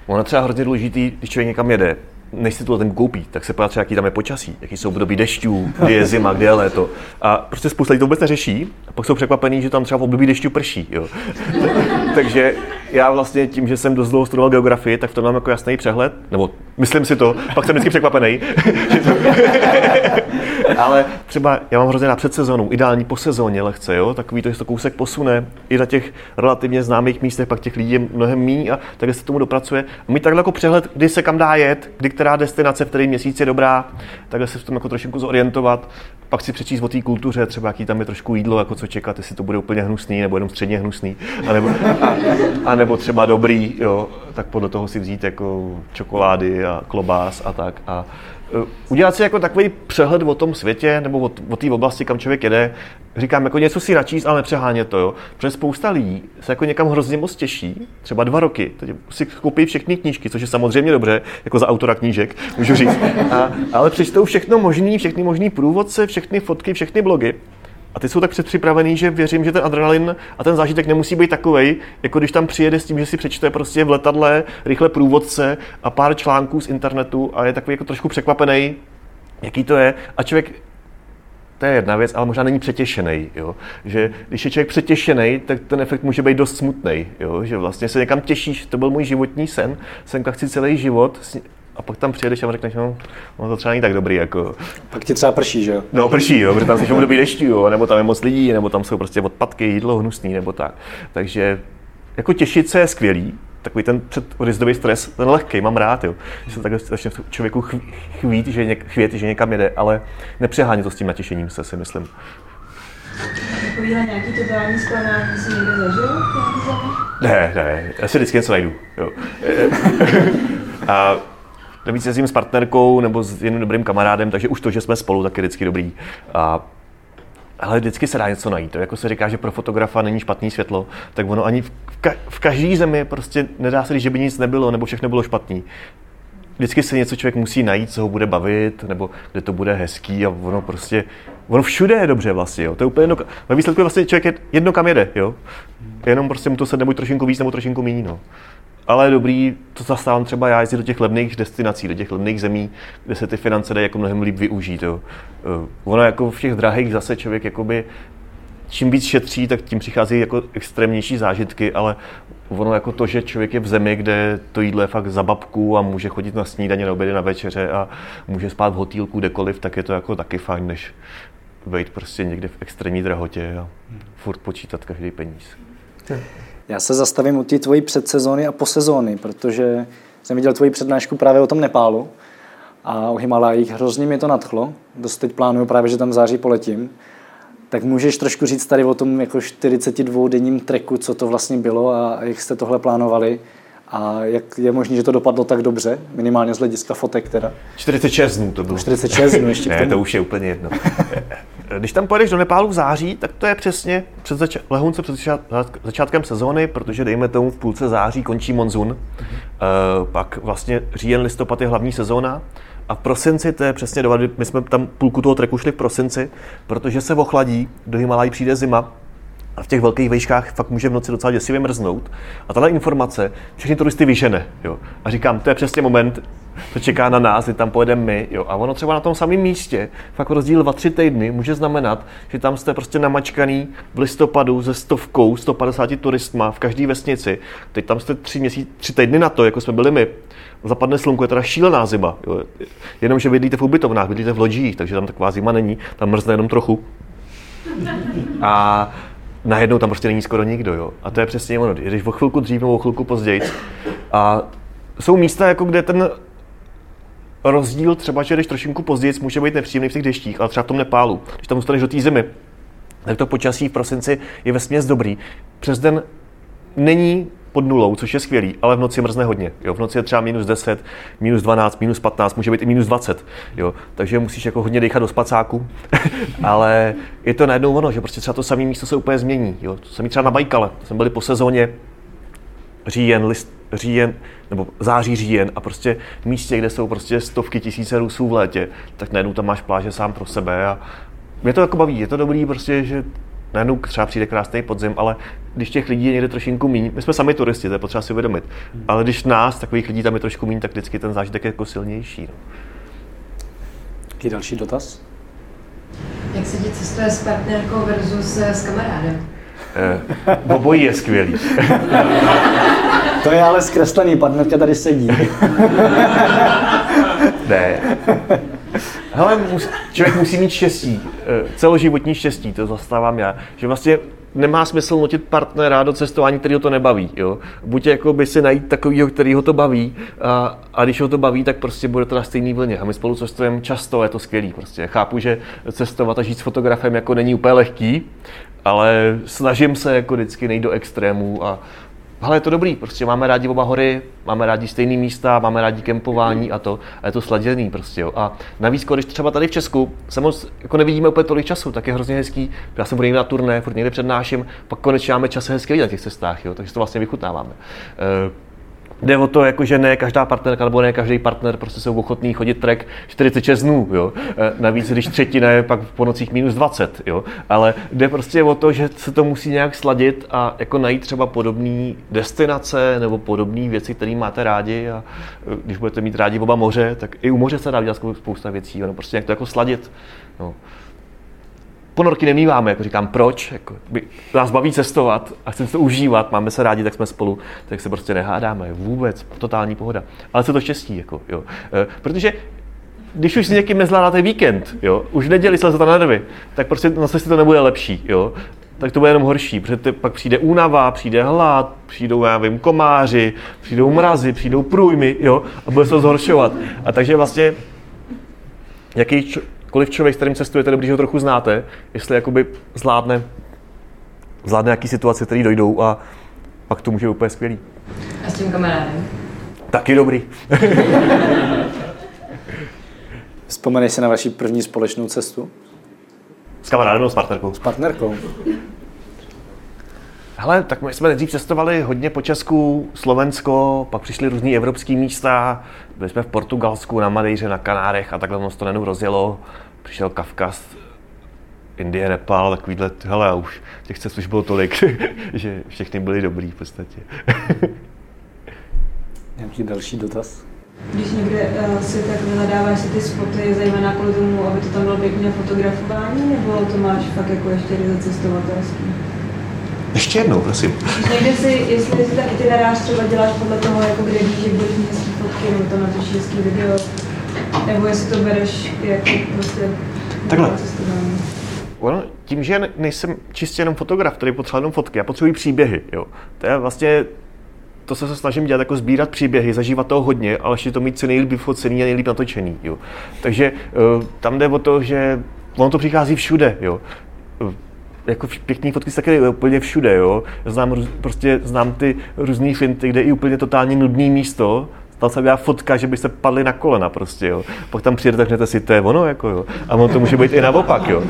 Ono třeba hrozně důležitý, když člověk někam jede, než si to ten koupí, tak se podívá jaký tam je počasí, jaký jsou období dešťů, kdy je zima, kdy je léto. A prostě spousta lidí to vůbec neřeší, a pak jsou překvapení, že tam třeba v období dešťů prší. Jo. [LAUGHS] Takže já vlastně tím, že jsem dost dlouho studoval geografii, tak v tom mám jako jasný přehled, nebo myslím si to, pak jsem vždycky překvapený. [LAUGHS] Ale třeba já mám hrozně na předsezonu, ideální po sezóně lehce, jo? takový to, že to kousek posune i na těch relativně známých místech, pak těch lidí je mnohem méně a takhle se tomu dopracuje. A mít takhle jako přehled, kdy se kam dá jet, kdy která destinace v který měsíc je dobrá, takhle se v tom jako trošku zorientovat, pak si přečíst o té kultuře, třeba jaký tam je trošku jídlo, jako co čekat, jestli to bude úplně hnusný nebo jenom středně hnusný, anebo, [LAUGHS] a, a nebo třeba dobrý, jo, tak podle toho si vzít jako čokolády a klobás a tak. A udělat si jako takový přehled o tom světě nebo o, o té oblasti, kam člověk jede. Říkám, jako něco si načíst, ale nepřehánět to, jo. Protože spousta lidí se jako někam hrozně moc těší, třeba dva roky, teď si koupí všechny knížky, což je samozřejmě dobře, jako za autora knížek, můžu říct. A, ale přečtou všechno možný, všechny možný průvodce, všechny fotky, všechny blogy a ty jsou tak předpřipravený, že věřím, že ten adrenalin a ten zážitek nemusí být takový, jako když tam přijede s tím, že si přečte prostě v letadle rychle průvodce a pár článků z internetu a je takový jako trošku překvapený, jaký to je. A člověk to je jedna věc, ale možná není přetěšený. Jo? Že když je člověk přetěšený, tak ten efekt může být dost smutný. Že vlastně se někam těšíš, to byl můj životní sen, senka chci celý život, a pak tam přijedeš a řekneš, no, no to třeba není tak dobrý. Jako. Pak ti třeba prší, že jo? No prší, jo, protože tam jsi v období dešťů, jo, nebo tam je moc lidí, nebo tam jsou prostě odpadky, jídlo hnusný, nebo tak. Takže jako těšit se je skvělý, takový ten předodjezdový stres, ten lehký, mám rád, jo. Že se takhle začne člověku chvít, že, něk, chvět, že někam jede, ale nepřehání to s tím natěšením se, si myslím. Takovýhle nějaký totální zklamání si někde zažil? Ne, ne, já si vždycky něco najdu. Jo. [LAUGHS] a Navíc jezdím s partnerkou nebo s jedním dobrým kamarádem, takže už to, že jsme spolu, tak je vždycky dobrý. A ale vždycky se dá něco najít. To jako se říká, že pro fotografa není špatný světlo, tak ono ani v, ka- v každé zemi prostě nedá se říct, že by nic nebylo, nebo všechno bylo špatný. Vždycky se něco člověk musí najít, co ho bude bavit, nebo kde to bude hezký a ono prostě, ono všude je dobře vlastně, jo. To je úplně jedno, ve výsledku je vlastně člověk je jedno kam jede, jo. Jenom prostě mu to se nebo trošinku víc, nebo trošinku méně, no ale je dobrý, to zastávám třeba já, jezdit do těch levných destinací, do těch levných zemí, kde se ty finance dají jako mnohem líp využít. Jo. Uh, ono jako v těch drahých zase člověk jakoby čím víc šetří, tak tím přichází jako extrémnější zážitky, ale ono jako to, že člověk je v zemi, kde to jídlo je fakt za babku a může chodit na snídaně, na obědy, na večeře a může spát v hotýlku kdekoliv, tak je to jako taky fajn, než být prostě někde v extrémní drahotě a furt počítat každý peníz. Já se zastavím u té tvojí předsezóny a posezóny, protože jsem viděl tvoji přednášku právě o tom Nepálu a o Himalajích. Hrozně mě to nadchlo. Dost teď plánuju právě, že tam v září poletím. Tak můžeš trošku říct tady o tom jako 42 denním treku, co to vlastně bylo a jak jste tohle plánovali a jak je možné, že to dopadlo tak dobře, minimálně z hlediska fotek teda? 46 dnů to bylo. 46 dnů ještě [LAUGHS] Ne, to už je úplně jedno. [LAUGHS] Když tam pojedeš do Nepálu v září, tak to je přesně před zača- lehonce před začátkem sezóny, protože dejme tomu v půlce září končí monzun. Mm-hmm. Uh, pak vlastně říjen, listopad je hlavní sezóna. A v prosinci, to je přesně doba, my jsme tam půlku toho treku šli v prosinci, protože se ochladí, do Himalají přijde zima, a v těch velkých vejškách fakt může v noci docela děsivě mrznout. A tahle informace všechny turisty vyžene. Jo. A říkám, to je přesně moment, to čeká na nás, kdy tam pojedeme my. Jo. A ono třeba na tom samém místě, fakt rozdíl 2-3 týdny, může znamenat, že tam jste prostě namačkaný v listopadu ze stovkou, 150 turistma v každé vesnici. Teď tam jste tři, měsíc, tři týdny na to, jako jsme byli my. Zapadne slunko, je teda šílená zima. Jo. Jenom, že bydlíte v ubytovnách, bydlíte v lodžích, takže tam taková zima není, tam mrzne jenom trochu. A najednou tam prostě není skoro nikdo, jo. A to je přesně ono, když o chvilku dřív nebo o chvilku později. A jsou místa, jako kde ten rozdíl třeba, že když trošinku později, může být nepříjemný v těch deštích, ale třeba v tom Nepálu, když tam zůstaneš do té zimy, tak to počasí v prosinci je ve směs dobrý. Přes den není pod nulou, což je skvělý, ale v noci mrzne hodně. Jo? V noci je třeba minus 10, minus 12, minus 15, může být i minus 20. Jo? Takže musíš jako hodně dechat do spacáku, [LAUGHS] ale je to najednou ono, že prostě třeba to samé místo se úplně změní. Jo? To samé třeba na Bajkale, jsme byli po sezóně, říjen, list, říjen, nebo září, říjen a prostě v místě, kde jsou prostě stovky tisíce Rusů v létě, tak najednou tam máš pláže sám pro sebe a mě to jako baví, je to dobrý prostě, že najednou třeba přijde krásný podzim, ale když těch lidí je někde trošinku méně, my jsme sami turisti, to je potřeba si uvědomit, ale když nás, takových lidí tam je trošku méně, tak vždycky ten zážitek je jako silnější. No. Jaký další dotaz? Jak se ti cestuje s partnerkou versus eh, s kamarádem? Eh, obojí je skvělý. [LAUGHS] to je ale zkreslený, partnerka tady sedí. [LAUGHS] ne. Hele, mus, člověk musí mít štěstí, eh, celoživotní štěstí, to zastávám já, že vlastně nemá smysl nutit partnera do cestování, který ho to nebaví. Jo? Buď jako by si najít takového, který ho to baví a, a když ho to baví, tak prostě bude to na stejný vlně. A my spolu cestujeme často, je to skvělý. Prostě. Chápu, že cestovat a žít s fotografem jako není úplně lehký, ale snažím se jako vždycky nejít do extrémů a ale je to dobrý, prostě máme rádi oba hory, máme rádi stejné místa, máme rádi kempování a to, a je to sladěný prostě, jo. A navíc, když třeba tady v Česku se moc jako nevidíme úplně tolik času, tak je hrozně hezký, já jsem budu někde na turné, furt někde přednáším, pak konečně máme čas hezky na těch cestách, jo, takže to vlastně vychutnáváme. E, Jde o to, jako, že ne každá partnerka nebo ne každý partner prostě jsou ochotný chodit trek 46 dnů. Jo? E, navíc, když třetina je pak po nocích minus 20. Jo? Ale jde prostě o to, že se to musí nějak sladit a jako najít třeba podobné destinace nebo podobné věci, které máte rádi. A e, když budete mít rádi oba moře, tak i u moře se dá dělat spousta věcí. No, prostě jak to jako sladit. No ponorky nemýváme, jako říkám, proč, jako, by, nás baví cestovat a chceme to užívat, máme se rádi, tak jsme spolu, tak se prostě nehádáme, vůbec, totální pohoda. Ale co to štěstí, jako, jo. E, protože když už si někým nezvládáte víkend, jo, už neděli se na nervy, tak prostě na cestě to nebude lepší, jo tak to bude jenom horší, protože pak přijde únava, přijde hlad, přijdou, já vím, komáři, přijdou mrazy, přijdou průjmy, jo, a bude se to zhoršovat. A takže vlastně, jaký jakkoliv člověk, s kterým cestujete, dobrý, že ho trochu znáte, jestli jakoby zvládne, zvládne nějaký situace, které dojdou a pak to může být úplně skvělý. A s tím kamarádem? Taky dobrý. [LAUGHS] Vzpomeneš si na vaši první společnou cestu? S kamarádem nebo s partnerkou? S partnerkou. Hele, tak my jsme nejdřív cestovali hodně po Česku, Slovensko, pak přišli různý evropský místa, byli jsme v Portugalsku, na Madejře, na Kanárech a takhle moc to nenu rozjelo. Přišel Kavkaz, Indie, Nepal, takovýhle, hele, už těch cest už bylo tolik, [LAUGHS] že všechny byly dobrý v podstatě. [LAUGHS] Nějaký další dotaz? Když někde uh, si tak vyhledáváš si ty spoty, zejména kvůli tomu, aby to tam bylo pěkně fotografování, nebo to máš fakt jako ještě ryze cestovatelský? Ještě jednou, prosím. Někde si, jestli si tak itinerář třeba děláš podle toho, jako kde víš, že budeš mít hezký fotky, nebo to natočíš hezký video, nebo jestli to bereš jako prostě Takhle. cestování. Ono, tím, že nejsem čistě jenom fotograf, který potřebuje jenom fotky, já potřebuji příběhy. Jo. To je vlastně to se snažím dělat, jako sbírat příběhy, zažívat toho hodně, ale ještě to mít co nejlíp vyfocený a nejlíp natočený. Jo. Takže uh, tam jde o to, že ono to přichází všude. Jo. Jako pěkný fotky jsou taky úplně všude, jo. Znám, prostě znám ty různé finty, kde je i úplně totálně nudný místo, tam se udělá fotka, že byste padli na kolena prostě, jo. Pak tam přijde, tak si, to je ono, jako jo. A ono to může být i naopak, jo.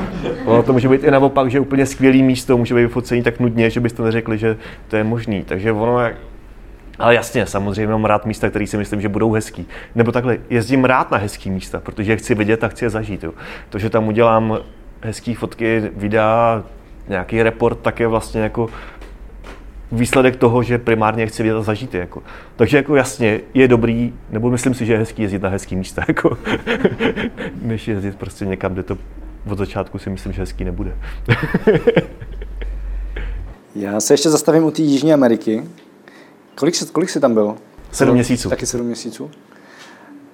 Ono to může být i naopak, že úplně skvělý místo může být vyfocení tak nudně, že byste neřekli, že to je možný. Takže ono je, ale jasně, samozřejmě mám rád místa, které si myslím, že budou hezký. Nebo takhle, jezdím rád na hezký místa, protože chci vidět a chci je zažít. Jo. To, že tam udělám hezký fotky, videa, nějaký report, tak je vlastně jako výsledek toho, že primárně chci vidět a zažít je. Jako. Takže jako jasně, je dobrý, nebo myslím si, že je hezký jezdit na hezký místa, [LAUGHS] jako, než jezdit prostě někam, kde to od začátku si myslím, že hezký nebude. [LAUGHS] Já se ještě zastavím u té Jižní Ameriky. Kolik jsi, kolik jsi tam byl? Sedm měsíců. Taky sedm měsíců.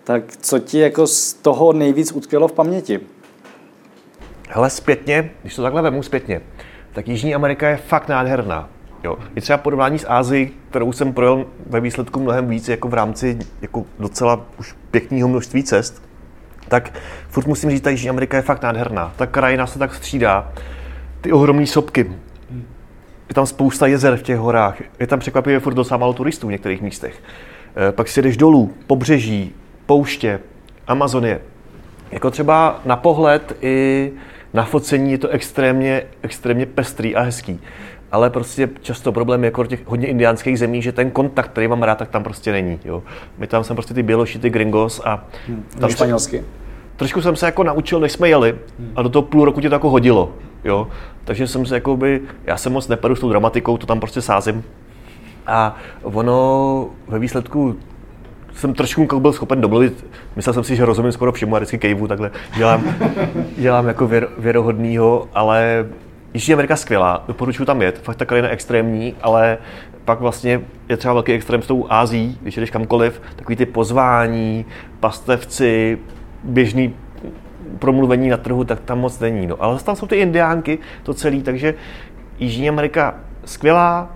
Tak co ti jako z toho nejvíc utkvělo v paměti? Hele, zpětně, když to takhle vemu zpětně, tak Jižní Amerika je fakt nádherná. Jo. I třeba porovnání s Ázií, kterou jsem projel ve výsledku mnohem víc, jako v rámci jako docela už pěkného množství cest, tak furt musím říct, že Jižní Amerika je fakt nádherná. Ta krajina se tak střídá, ty ohromné sopky, je tam spousta jezer v těch horách, je tam překvapivě furt docela málo turistů v některých místech. Eh, Pak si jdeš dolů, pobřeží, pouště, Amazonie. Jako třeba na pohled i na focení je to extrémně, extrémně pestrý a hezký. Ale prostě často problém je jako těch hodně indiánských zemí, že ten kontakt, který mám rád, tak tam prostě není. Jo. My tam jsem prostě ty běloši, ty gringos a Tam tam se, španělsky? trošku jsem se jako naučil, než jsme jeli a do toho půl roku tě to jako hodilo. Jo. Takže jsem se jako by, já jsem moc neperu s tou dramatikou, to tam prostě sázím. A ono ve výsledku jsem trošku jako byl schopen domluvit, myslel jsem si, že rozumím skoro všemu a vždycky kejvu, takhle dělám, dělám jako věr, věrohodnýho, ale Jižní Amerika skvělá, doporučuji tam jet, fakt ta krajina extrémní, ale pak vlastně je třeba velký extrém s tou Ázií, když jdeš kamkoliv, takový ty pozvání, pastevci, běžný promluvení na trhu, tak tam moc není. No. Ale tam jsou ty indiánky, to celé, takže Jižní Amerika skvělá,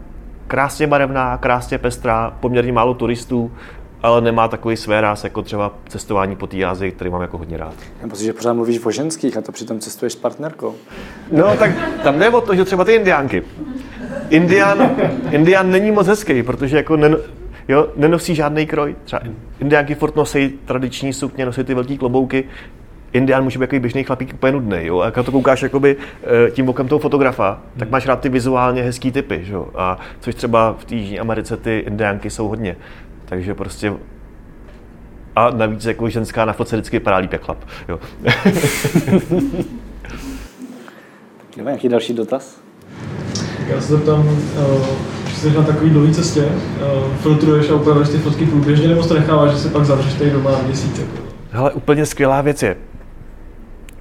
krásně barevná, krásně pestrá, poměrně málo turistů, ale nemá takový své ráz jako třeba cestování po té Ázii, který mám jako hodně rád. Mám pocit, že pořád mluvíš o ženských a to přitom cestuješ s partnerkou. No tak tam jde o to, že třeba ty indiánky. Indián, indián není moc hezký, protože jako nen, jo, nenosí žádný kroj. Třeba indiánky furt nosí tradiční sukně, nosí ty velké klobouky. Indián může být jako běžný chlapík úplně nudný, jo. A když to koukáš jakoby, eh, tím okem toho fotografa, tak máš rád ty vizuálně hezký typy, jo. A což třeba v té Jižní Americe ty indiánky jsou hodně. Takže prostě a navíc jako ženská na fotce vždycky vypadá líp jak chlap. Jo. [LAUGHS] Nebo nějaký další dotaz? Já se zeptám, eh, když jsi na takový dlouhé cestě, eh, filtruješ a upravuješ ty fotky průběžně, nebo to necháváš, že se pak zavřeš tady doma na měsíc? Hele, úplně skvělá věc je,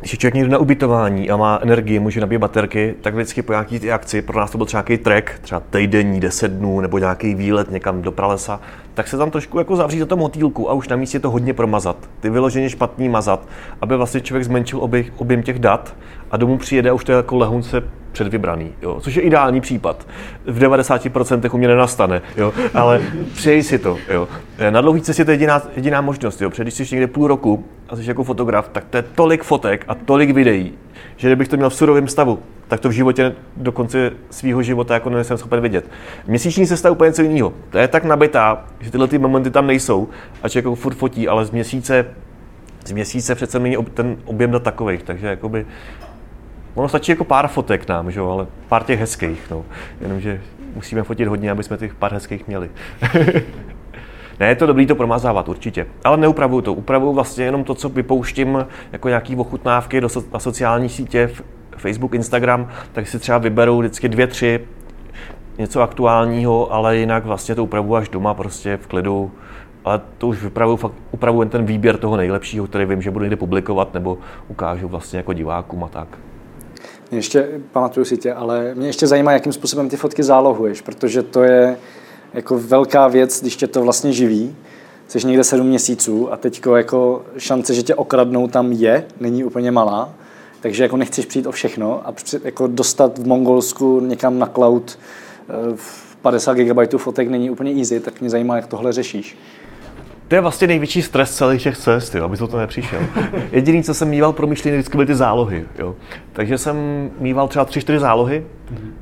když člověk někde na ubytování a má energii, může nabít baterky, tak vždycky po nějaký ty akci, pro nás to byl třeba nějaký trek, třeba týdenní, 10 dnů, nebo nějaký výlet někam do pralesa, tak se tam trošku jako zavřít do tom motýlku a už na místě to hodně promazat. Ty vyloženě špatný mazat, aby vlastně člověk zmenšil objem těch dat a domů přijede a už to je jako lehunce předvybraný, jo, což je ideální případ. V 90% u mě nenastane, jo, ale přeji si to. Jo. Na dlouhé cestě to je jediná, jediná možnost. Jo. Když jsi někde půl roku a jsi jako fotograf, tak to je tolik fotek a tolik videí, že kdybych to měl v surovém stavu, tak to v životě do konce svého života jako nejsem schopen vidět. Měsíční cesta je úplně něco jiného. To je tak nabitá, že tyhle ty momenty tam nejsou a člověk jako furt fotí, ale z měsíce z měsíce přece není ten objem dat takových, takže jakoby Ono stačí jako pár fotek nám, že jo, ale pár těch hezkých, no. Jenomže musíme fotit hodně, aby jsme těch pár hezkých měli. [LAUGHS] ne, je to dobrý to promazávat, určitě. Ale neupravuju to. Upravuju vlastně jenom to, co vypouštím jako nějaký ochutnávky do so, na sociální sítě, Facebook, Instagram, tak si třeba vyberu vždycky dvě, tři něco aktuálního, ale jinak vlastně to upravuju až doma, prostě v klidu. Ale to už vypravuju, fakt upravuju jen ten výběr toho nejlepšího, který vím, že budu někde publikovat nebo ukážu vlastně jako divákům a tak. Ještě pamatuju si tě, ale mě ještě zajímá, jakým způsobem ty fotky zálohuješ, protože to je jako velká věc, když tě to vlastně živí. Jsi někde sedm měsíců a teď jako šance, že tě okradnou tam je, není úplně malá. Takže jako nechceš přijít o všechno a jako dostat v Mongolsku někam na cloud 50 eh, GB fotek není úplně easy, tak mě zajímá, jak tohle řešíš. To je vlastně největší stres celých těch cest, jo, aby to, to nepřišel. Jediný, co jsem mýval promyšlený, vždycky byly ty zálohy. Jo. Takže jsem mýval třeba tři, čtyři zálohy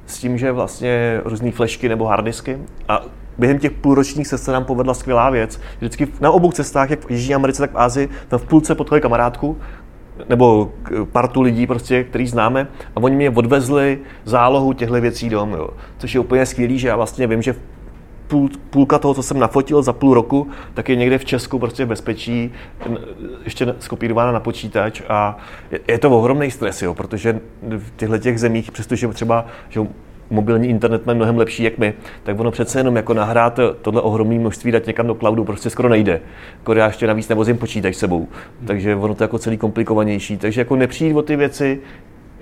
s tím, že vlastně různé flešky nebo harddisky. A během těch půlročních cest se nám povedla skvělá věc. Vždycky na obou cestách, jak v Jižní Americe, tak v Ázii, tam v půlce potkali kamarádku, nebo partu lidí, prostě, který známe, a oni mě odvezli zálohu těchto věcí dom, jo. což je úplně skvělý, že já vlastně vím, že v půl, půlka toho, co jsem nafotil za půl roku, tak je někde v Česku prostě v bezpečí, ještě skopírována na počítač a je, je to ohromný stres, jo, protože v těchto těch zemích, přestože třeba že mobilní internet má mnohem lepší jak my, tak ono přece jenom jako nahrát tohle ohromné množství dat někam do cloudu prostě skoro nejde. Já ještě navíc nevozím počítač sebou, takže ono to jako celý komplikovanější. Takže jako nepřijít o ty věci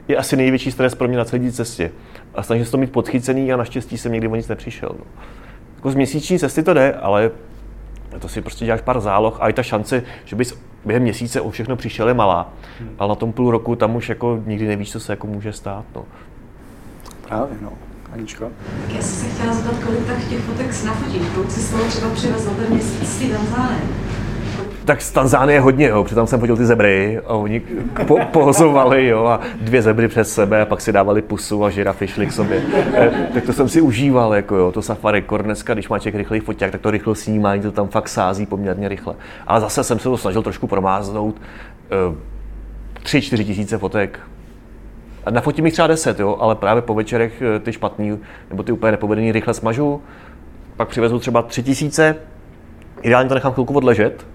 je asi největší stres pro mě na celé cestě. A snažím se to mít podchycený a naštěstí jsem někdy o nic nepřišel. No. Jako z měsíční cesty to jde, ale to si prostě děláš pár záloh a i ta šance, že bys během měsíce o všechno přišel je malá. Hmm. Ale na tom půl roku tam už jako nikdy nevíš, co se jako může stát. No. Právě, no. Aničko? Tak já jsem se chtěla zeptat, kolik tak těch fotek nafotit. Kolik si z toho třeba přivezl ten měsíc z Tanzánie? Tak z Tanzánie hodně, jo, protože tam jsem fotil ty zebry a oni po, pozovali, jo, a dvě zebry přes sebe a pak si dávali pusu a žirafy šli k sobě. E, tak to jsem si užíval, jako jo, to safari kor dneska, když má člověk rychlý foťák, tak to rychlo snímání, to tam fakt sází poměrně rychle. Ale zase jsem se to snažil trošku promáznout. E, tři, čtyři tisíce fotek, a nafotím jich třeba deset, jo, ale právě po večerech e, ty špatný, nebo ty úplně nepovedený rychle smažu, pak přivezu třeba tři tisíce, ideálně to nechám chvilku odležet,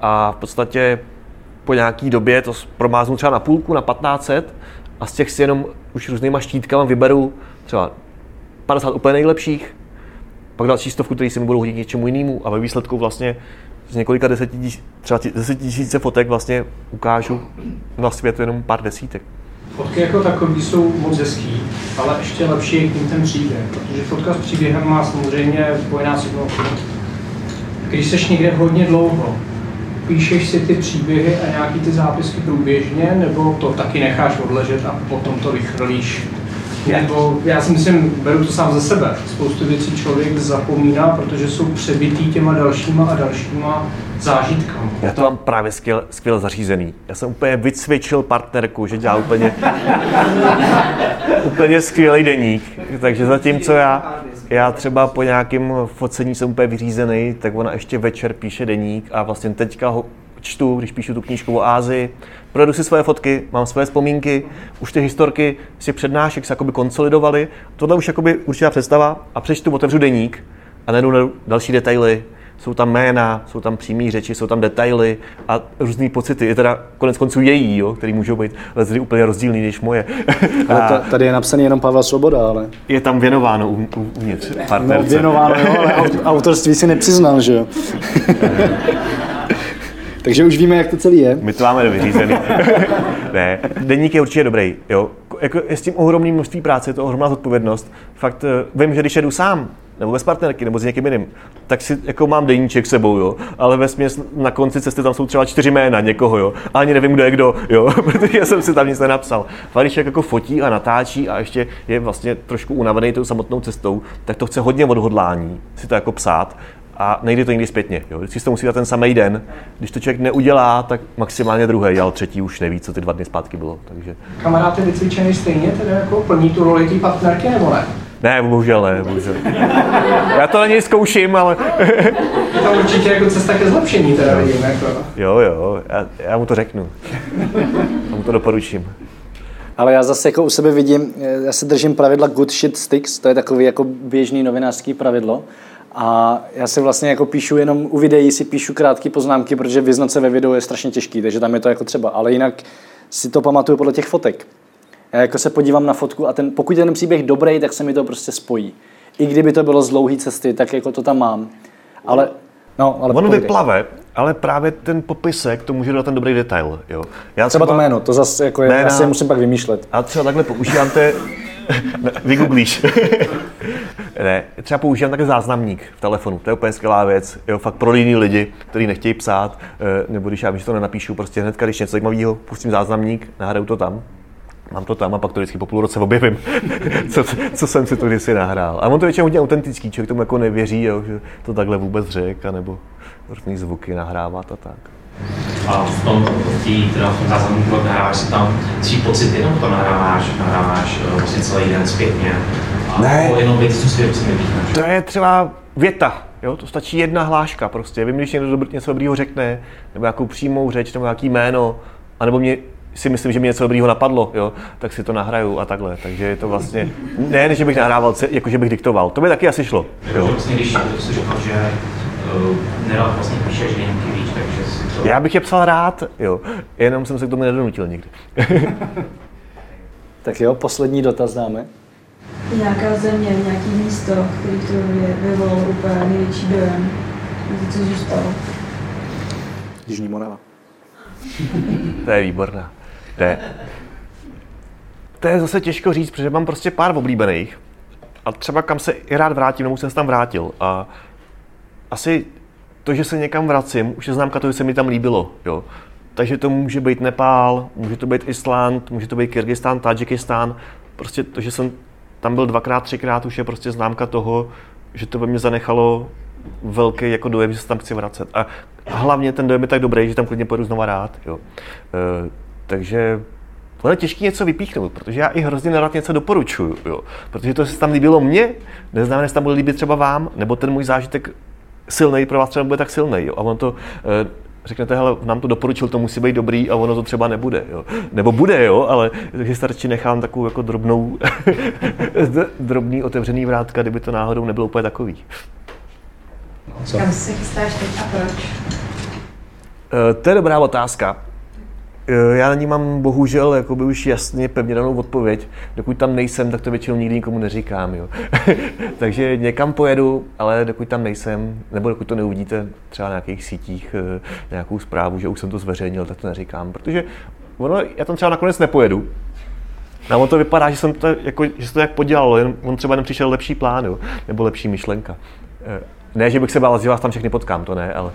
a v podstatě po nějaký době to promáznu třeba na půlku, na 1500 a z těch si jenom už různýma štítkama vyberu třeba 50 úplně nejlepších, pak další stovku, který si mi budou hodit něčemu jinému a ve výsledku vlastně z několika deset tisíc, třeba deset tisíce fotek vlastně ukážu na svět jenom pár desítek. Fotky jako takový jsou moc hezký, ale ještě lepší je k ním ten příběh, protože fotka s příběhem má samozřejmě dvojnásobnou Když seš někde hodně dlouho, píšeš si ty příběhy a nějaký ty zápisky průběžně, nebo to taky necháš odležet a potom to vychrlíš? Nebo já si myslím, beru to sám ze sebe. Spoustu věcí člověk zapomíná, protože jsou přebitý těma dalšíma a dalšíma zážitkama. Já to mám právě skvěle, skvěle zařízený. Já jsem úplně vycvičil partnerku, že dělá úplně, [LAUGHS] úplně skvělý deník. Takže zatímco já, já třeba po nějakém focení jsem úplně vyřízený, tak ona ještě večer píše deník a vlastně teďka ho čtu, když píšu tu knížku o Ázii, projedu si svoje fotky, mám svoje vzpomínky, už ty historky si přednášek se jakoby konsolidovaly, tohle už jakoby určitá představa a přečtu, otevřu deník a najdu další detaily, jsou tam jména, jsou tam přímé řeči, jsou tam detaily a různé pocity. Je teda konec konců její, jo, který můžou být ale úplně rozdílný než moje. [LAUGHS] Ale tady je napsaný jenom Pavel Svoboda, ale... Je tam věnováno u, u, uvnitř partnerce. No, věnováno, jo, ale [LAUGHS] autorství si nepřiznal, že jo. [LAUGHS] Takže už víme, jak to celý je. My to máme vyřízený. ne, deník je určitě dobrý. Jo. Jako je s tím ohromným množství práce, je to ohromná zodpovědnost. Fakt eh, vím, že když jedu sám nebo bez partnerky, nebo s někým jiným, tak si jako mám deníček sebou, jo, ale ve směs na konci cesty tam jsou třeba čtyři jména někoho, jo, a ani nevím, kdo je kdo, jo, [LAUGHS] protože já jsem si tam nic nenapsal. Farišek jako fotí a natáčí a ještě je vlastně trošku unavený tou samotnou cestou, tak to chce hodně odhodlání si to jako psát a nejde to nikdy zpětně. Jo. Vždycky to musí dát ten samý den. Když to člověk neudělá, tak maximálně druhý, ale třetí už neví, co ty dva dny zpátky bylo. Takže... Kamarád je vycvičený stejně, teda jako plní tu roli té partnerky nebo ne? Ne, bohužel ne, bohužel. Já to na něj zkouším, ale... [LAUGHS] je to určitě jako cesta ke zlepšení, teda vidím, jako. Jo, jo, já, já mu to řeknu. Já mu to doporučím. Ale já zase jako u sebe vidím, já se držím pravidla good shit sticks, to je takový jako běžný novinářský pravidlo. A já si vlastně jako píšu jenom u videí si píšu krátké poznámky, protože vyznat se ve videu je strašně těžký, takže tam je to jako třeba. Ale jinak si to pamatuju podle těch fotek. Já jako se podívám na fotku a ten, pokud je ten příběh dobrý, tak se mi to prostě spojí. I kdyby to bylo z dlouhé cesty, tak jako to tam mám. Ale, no, ale On vyplave, ale právě ten popisek to může dát ten dobrý detail. Jo. Já třeba, třeba to jméno, to zase jako je, asi musím pak vymýšlet. A třeba takhle používám te, [LAUGHS] vygooglíš. [LAUGHS] ne, třeba používám takový záznamník v telefonu, to je úplně skvělá věc. Jo, fakt pro jiný lidi, kteří nechtějí psát, eh, nebo když já vím, že to nenapíšu, prostě hnedka, když něco zajímavého, pustím záznamník, nahraju to tam, mám to tam a pak to vždycky po půl roce objevím, [LAUGHS] co, co, jsem si to kdysi nahrál. A on to většinou hodně autentický, člověk tomu jako nevěří, jo, že to takhle vůbec řek, nebo různý zvuky nahrávat a tak. A v tom, v teda v tom záznamníku nahráváš si tam svý pocity, nebo to nahráváš, nahráváš eh, vlastně celý den zpětně? A ne. jenom věci, co si To je třeba věta, Jo, to stačí jedna hláška prostě. Vím, když někdo něco dobrýho řekne, nebo nějakou přímou řeč, nebo nějaký jméno, anebo mě si myslím, že mi něco dobrýho napadlo, jo, tak si to nahraju a takhle. Takže je to vlastně, ne, že bych nahrával, jako že bych diktoval. To by taky asi šlo. Jo. Vlastně, když jsi říkal, že uh, nerad vlastně píšeš výjimky víc, takže si to... Já bych je psal rád, jo, jenom jsem se k tomu nedonutil nikdy. [LAUGHS] tak jo, poslední dotaz dáme. Nějaká země, nějaký místo, který to je vyvolalo úplně největší dojem, co zůstalo? Jižní Morava. to je výborná. To je, to je zase těžko říct, protože mám prostě pár oblíbených a třeba kam se i rád vrátím, nebo jsem se tam vrátil. A asi to, že se někam vracím, už je známka toho, že se mi tam líbilo. Jo. Takže to může být Nepál, může to být Island, může to být Kyrgyzstán, Tadžikistán. Prostě to, že jsem tam byl dvakrát, třikrát, už je prostě známka toho, že to ve mně zanechalo velký jako dojem, že se tam chci vracet. A hlavně ten dojem je tak dobrý, že tam klidně pojedu znova rád. Jo. E, takže ono je těžké něco vypíchnout, protože já i hrozně nerad něco doporučuju, jo. protože to se tam líbilo mně, neznamená, že se tam bude líbit třeba vám, nebo ten můj zážitek silný pro vás třeba bude tak silný. Jo. A on to e, řeknete, hele, nám to doporučil, to musí být dobrý a ono to třeba nebude. Jo. Nebo bude, jo, ale takže starčí nechám takovou jako drobnou, [LAUGHS] drobný otevřený vrátka, kdyby to náhodou nebylo úplně takový. Co? Kam se chystáš teď a proč? Uh, to je dobrá otázka. Uh, já na ní mám bohužel jakoby už jasně pevně danou odpověď. Dokud tam nejsem, tak to většinou nikdy nikomu neříkám. Jo. [LAUGHS] Takže někam pojedu, ale dokud tam nejsem, nebo dokud to neuvidíte třeba na nějakých sítích, uh, nějakou zprávu, že už jsem to zveřejnil, tak to neříkám. Protože ono, já tam třeba nakonec nepojedu, a on to vypadá, že, jsem to, jako, že se to jak podělalo, jen on třeba jenom přišel lepší plán, jo, nebo lepší myšlenka. Ne, že bych se bál, že vás tam všechny potkám, to ne, ale...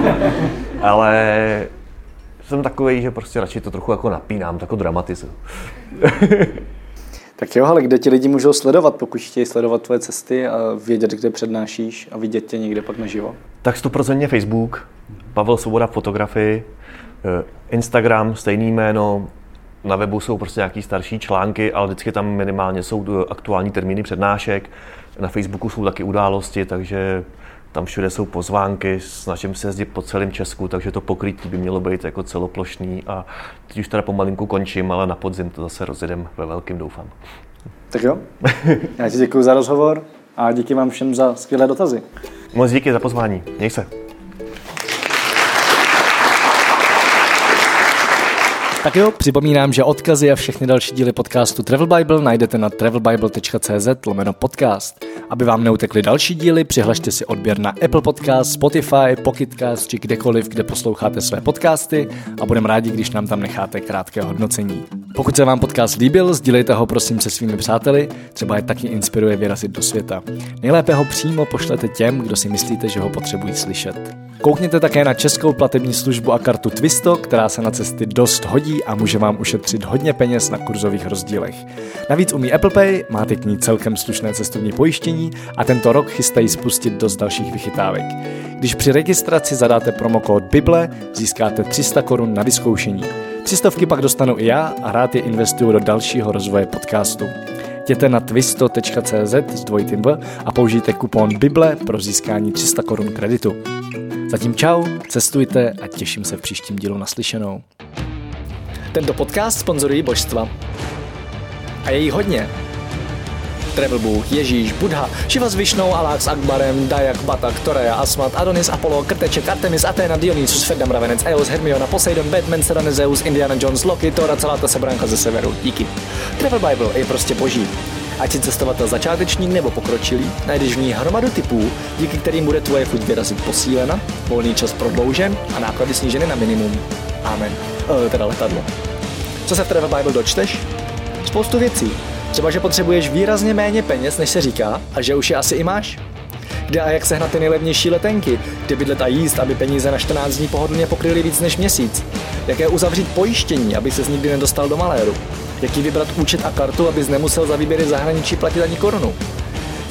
[LAUGHS] ale jsem takový, že prostě radši to trochu jako napínám, jako dramatizu. [LAUGHS] tak jo, ale kde ti lidi můžou sledovat, pokud chtějí sledovat tvoje cesty a vědět, kde přednášíš a vidět tě někde pak naživo? Tak 100% Facebook, Pavel Svoboda fotografii, eh, Instagram, stejný jméno, na webu jsou prostě nějaký starší články, ale vždycky tam minimálně jsou eh, aktuální termíny přednášek. Na Facebooku jsou taky události, takže tam všude jsou pozvánky, snažím se jezdit po celém Česku, takže to pokrytí by mělo být jako celoplošný a teď už teda pomalinku končím, ale na podzim to zase rozjedem ve velkým, doufám. Tak jo, [LAUGHS] já ti děkuji za rozhovor a díky vám všem za skvělé dotazy. Moc díky za pozvání, měj se. Tak jo, připomínám, že odkazy a všechny další díly podcastu Travel Bible najdete na travelbible.cz lomeno podcast. Aby vám neutekly další díly, přihlašte si odběr na Apple Podcast, Spotify, Pocketcast či kdekoliv, kde posloucháte své podcasty a budeme rádi, když nám tam necháte krátké hodnocení. Pokud se vám podcast líbil, sdílejte ho prosím se svými přáteli, třeba je taky inspiruje vyrazit do světa. Nejlépe ho přímo pošlete těm, kdo si myslíte, že ho potřebují slyšet. Koukněte také na českou platební službu a kartu Twisto, která se na cesty dost hodí a může vám ušetřit hodně peněz na kurzových rozdílech. Navíc umí Apple Pay, máte k ní celkem slušné cestovní pojištění a tento rok chystají spustit dost dalších vychytávek. Když při registraci zadáte promokód Bible, získáte 300 korun na vyzkoušení. 300 pak dostanu i já a rád je investuju do dalšího rozvoje podcastu. Jděte na twisto.cz s dvojitým V a použijte kupon Bible pro získání 300 korun kreditu. Zatím čau, cestujte a těším se v příštím dílu naslyšenou. Tento podcast sponzorují božstva. A je jí hodně. Travel Bůh, Ježíš, Buddha, Shiva s Višnou, Alák s Akbarem, Dayak, Batak, Torea, Asmat, Adonis, Apollo, Krteček, Artemis, Athena, Dionysus, Ferdam, Ravenec, Eos, Hermiona, Poseidon, Batman, Serena, Zeus, Indiana Jones, Loki, Tora, celá ta sebranka ze severu. Díky. Travel Bible je prostě boží. Ať si cestovatel začátečník nebo pokročilý, najdeš v ní hromadu typů, díky kterým bude tvoje chuť vyrazit posílena, volný čas prodloužen a náklady sníženy na minimum. Amen. E, teda letadlo. Co se v Travel Bible dočteš? Spoustu věcí. Třeba, že potřebuješ výrazně méně peněz, než se říká, a že už je asi i máš. Kde a jak sehnat ty nejlevnější letenky, kde bydlet a jíst, aby peníze na 14 dní pohodlně pokryly víc než měsíc. Jaké uzavřít pojištění, aby se nikdy nedostal do maléru jaký vybrat účet a kartu, abys nemusel za výběry zahraničí platit ani korunu.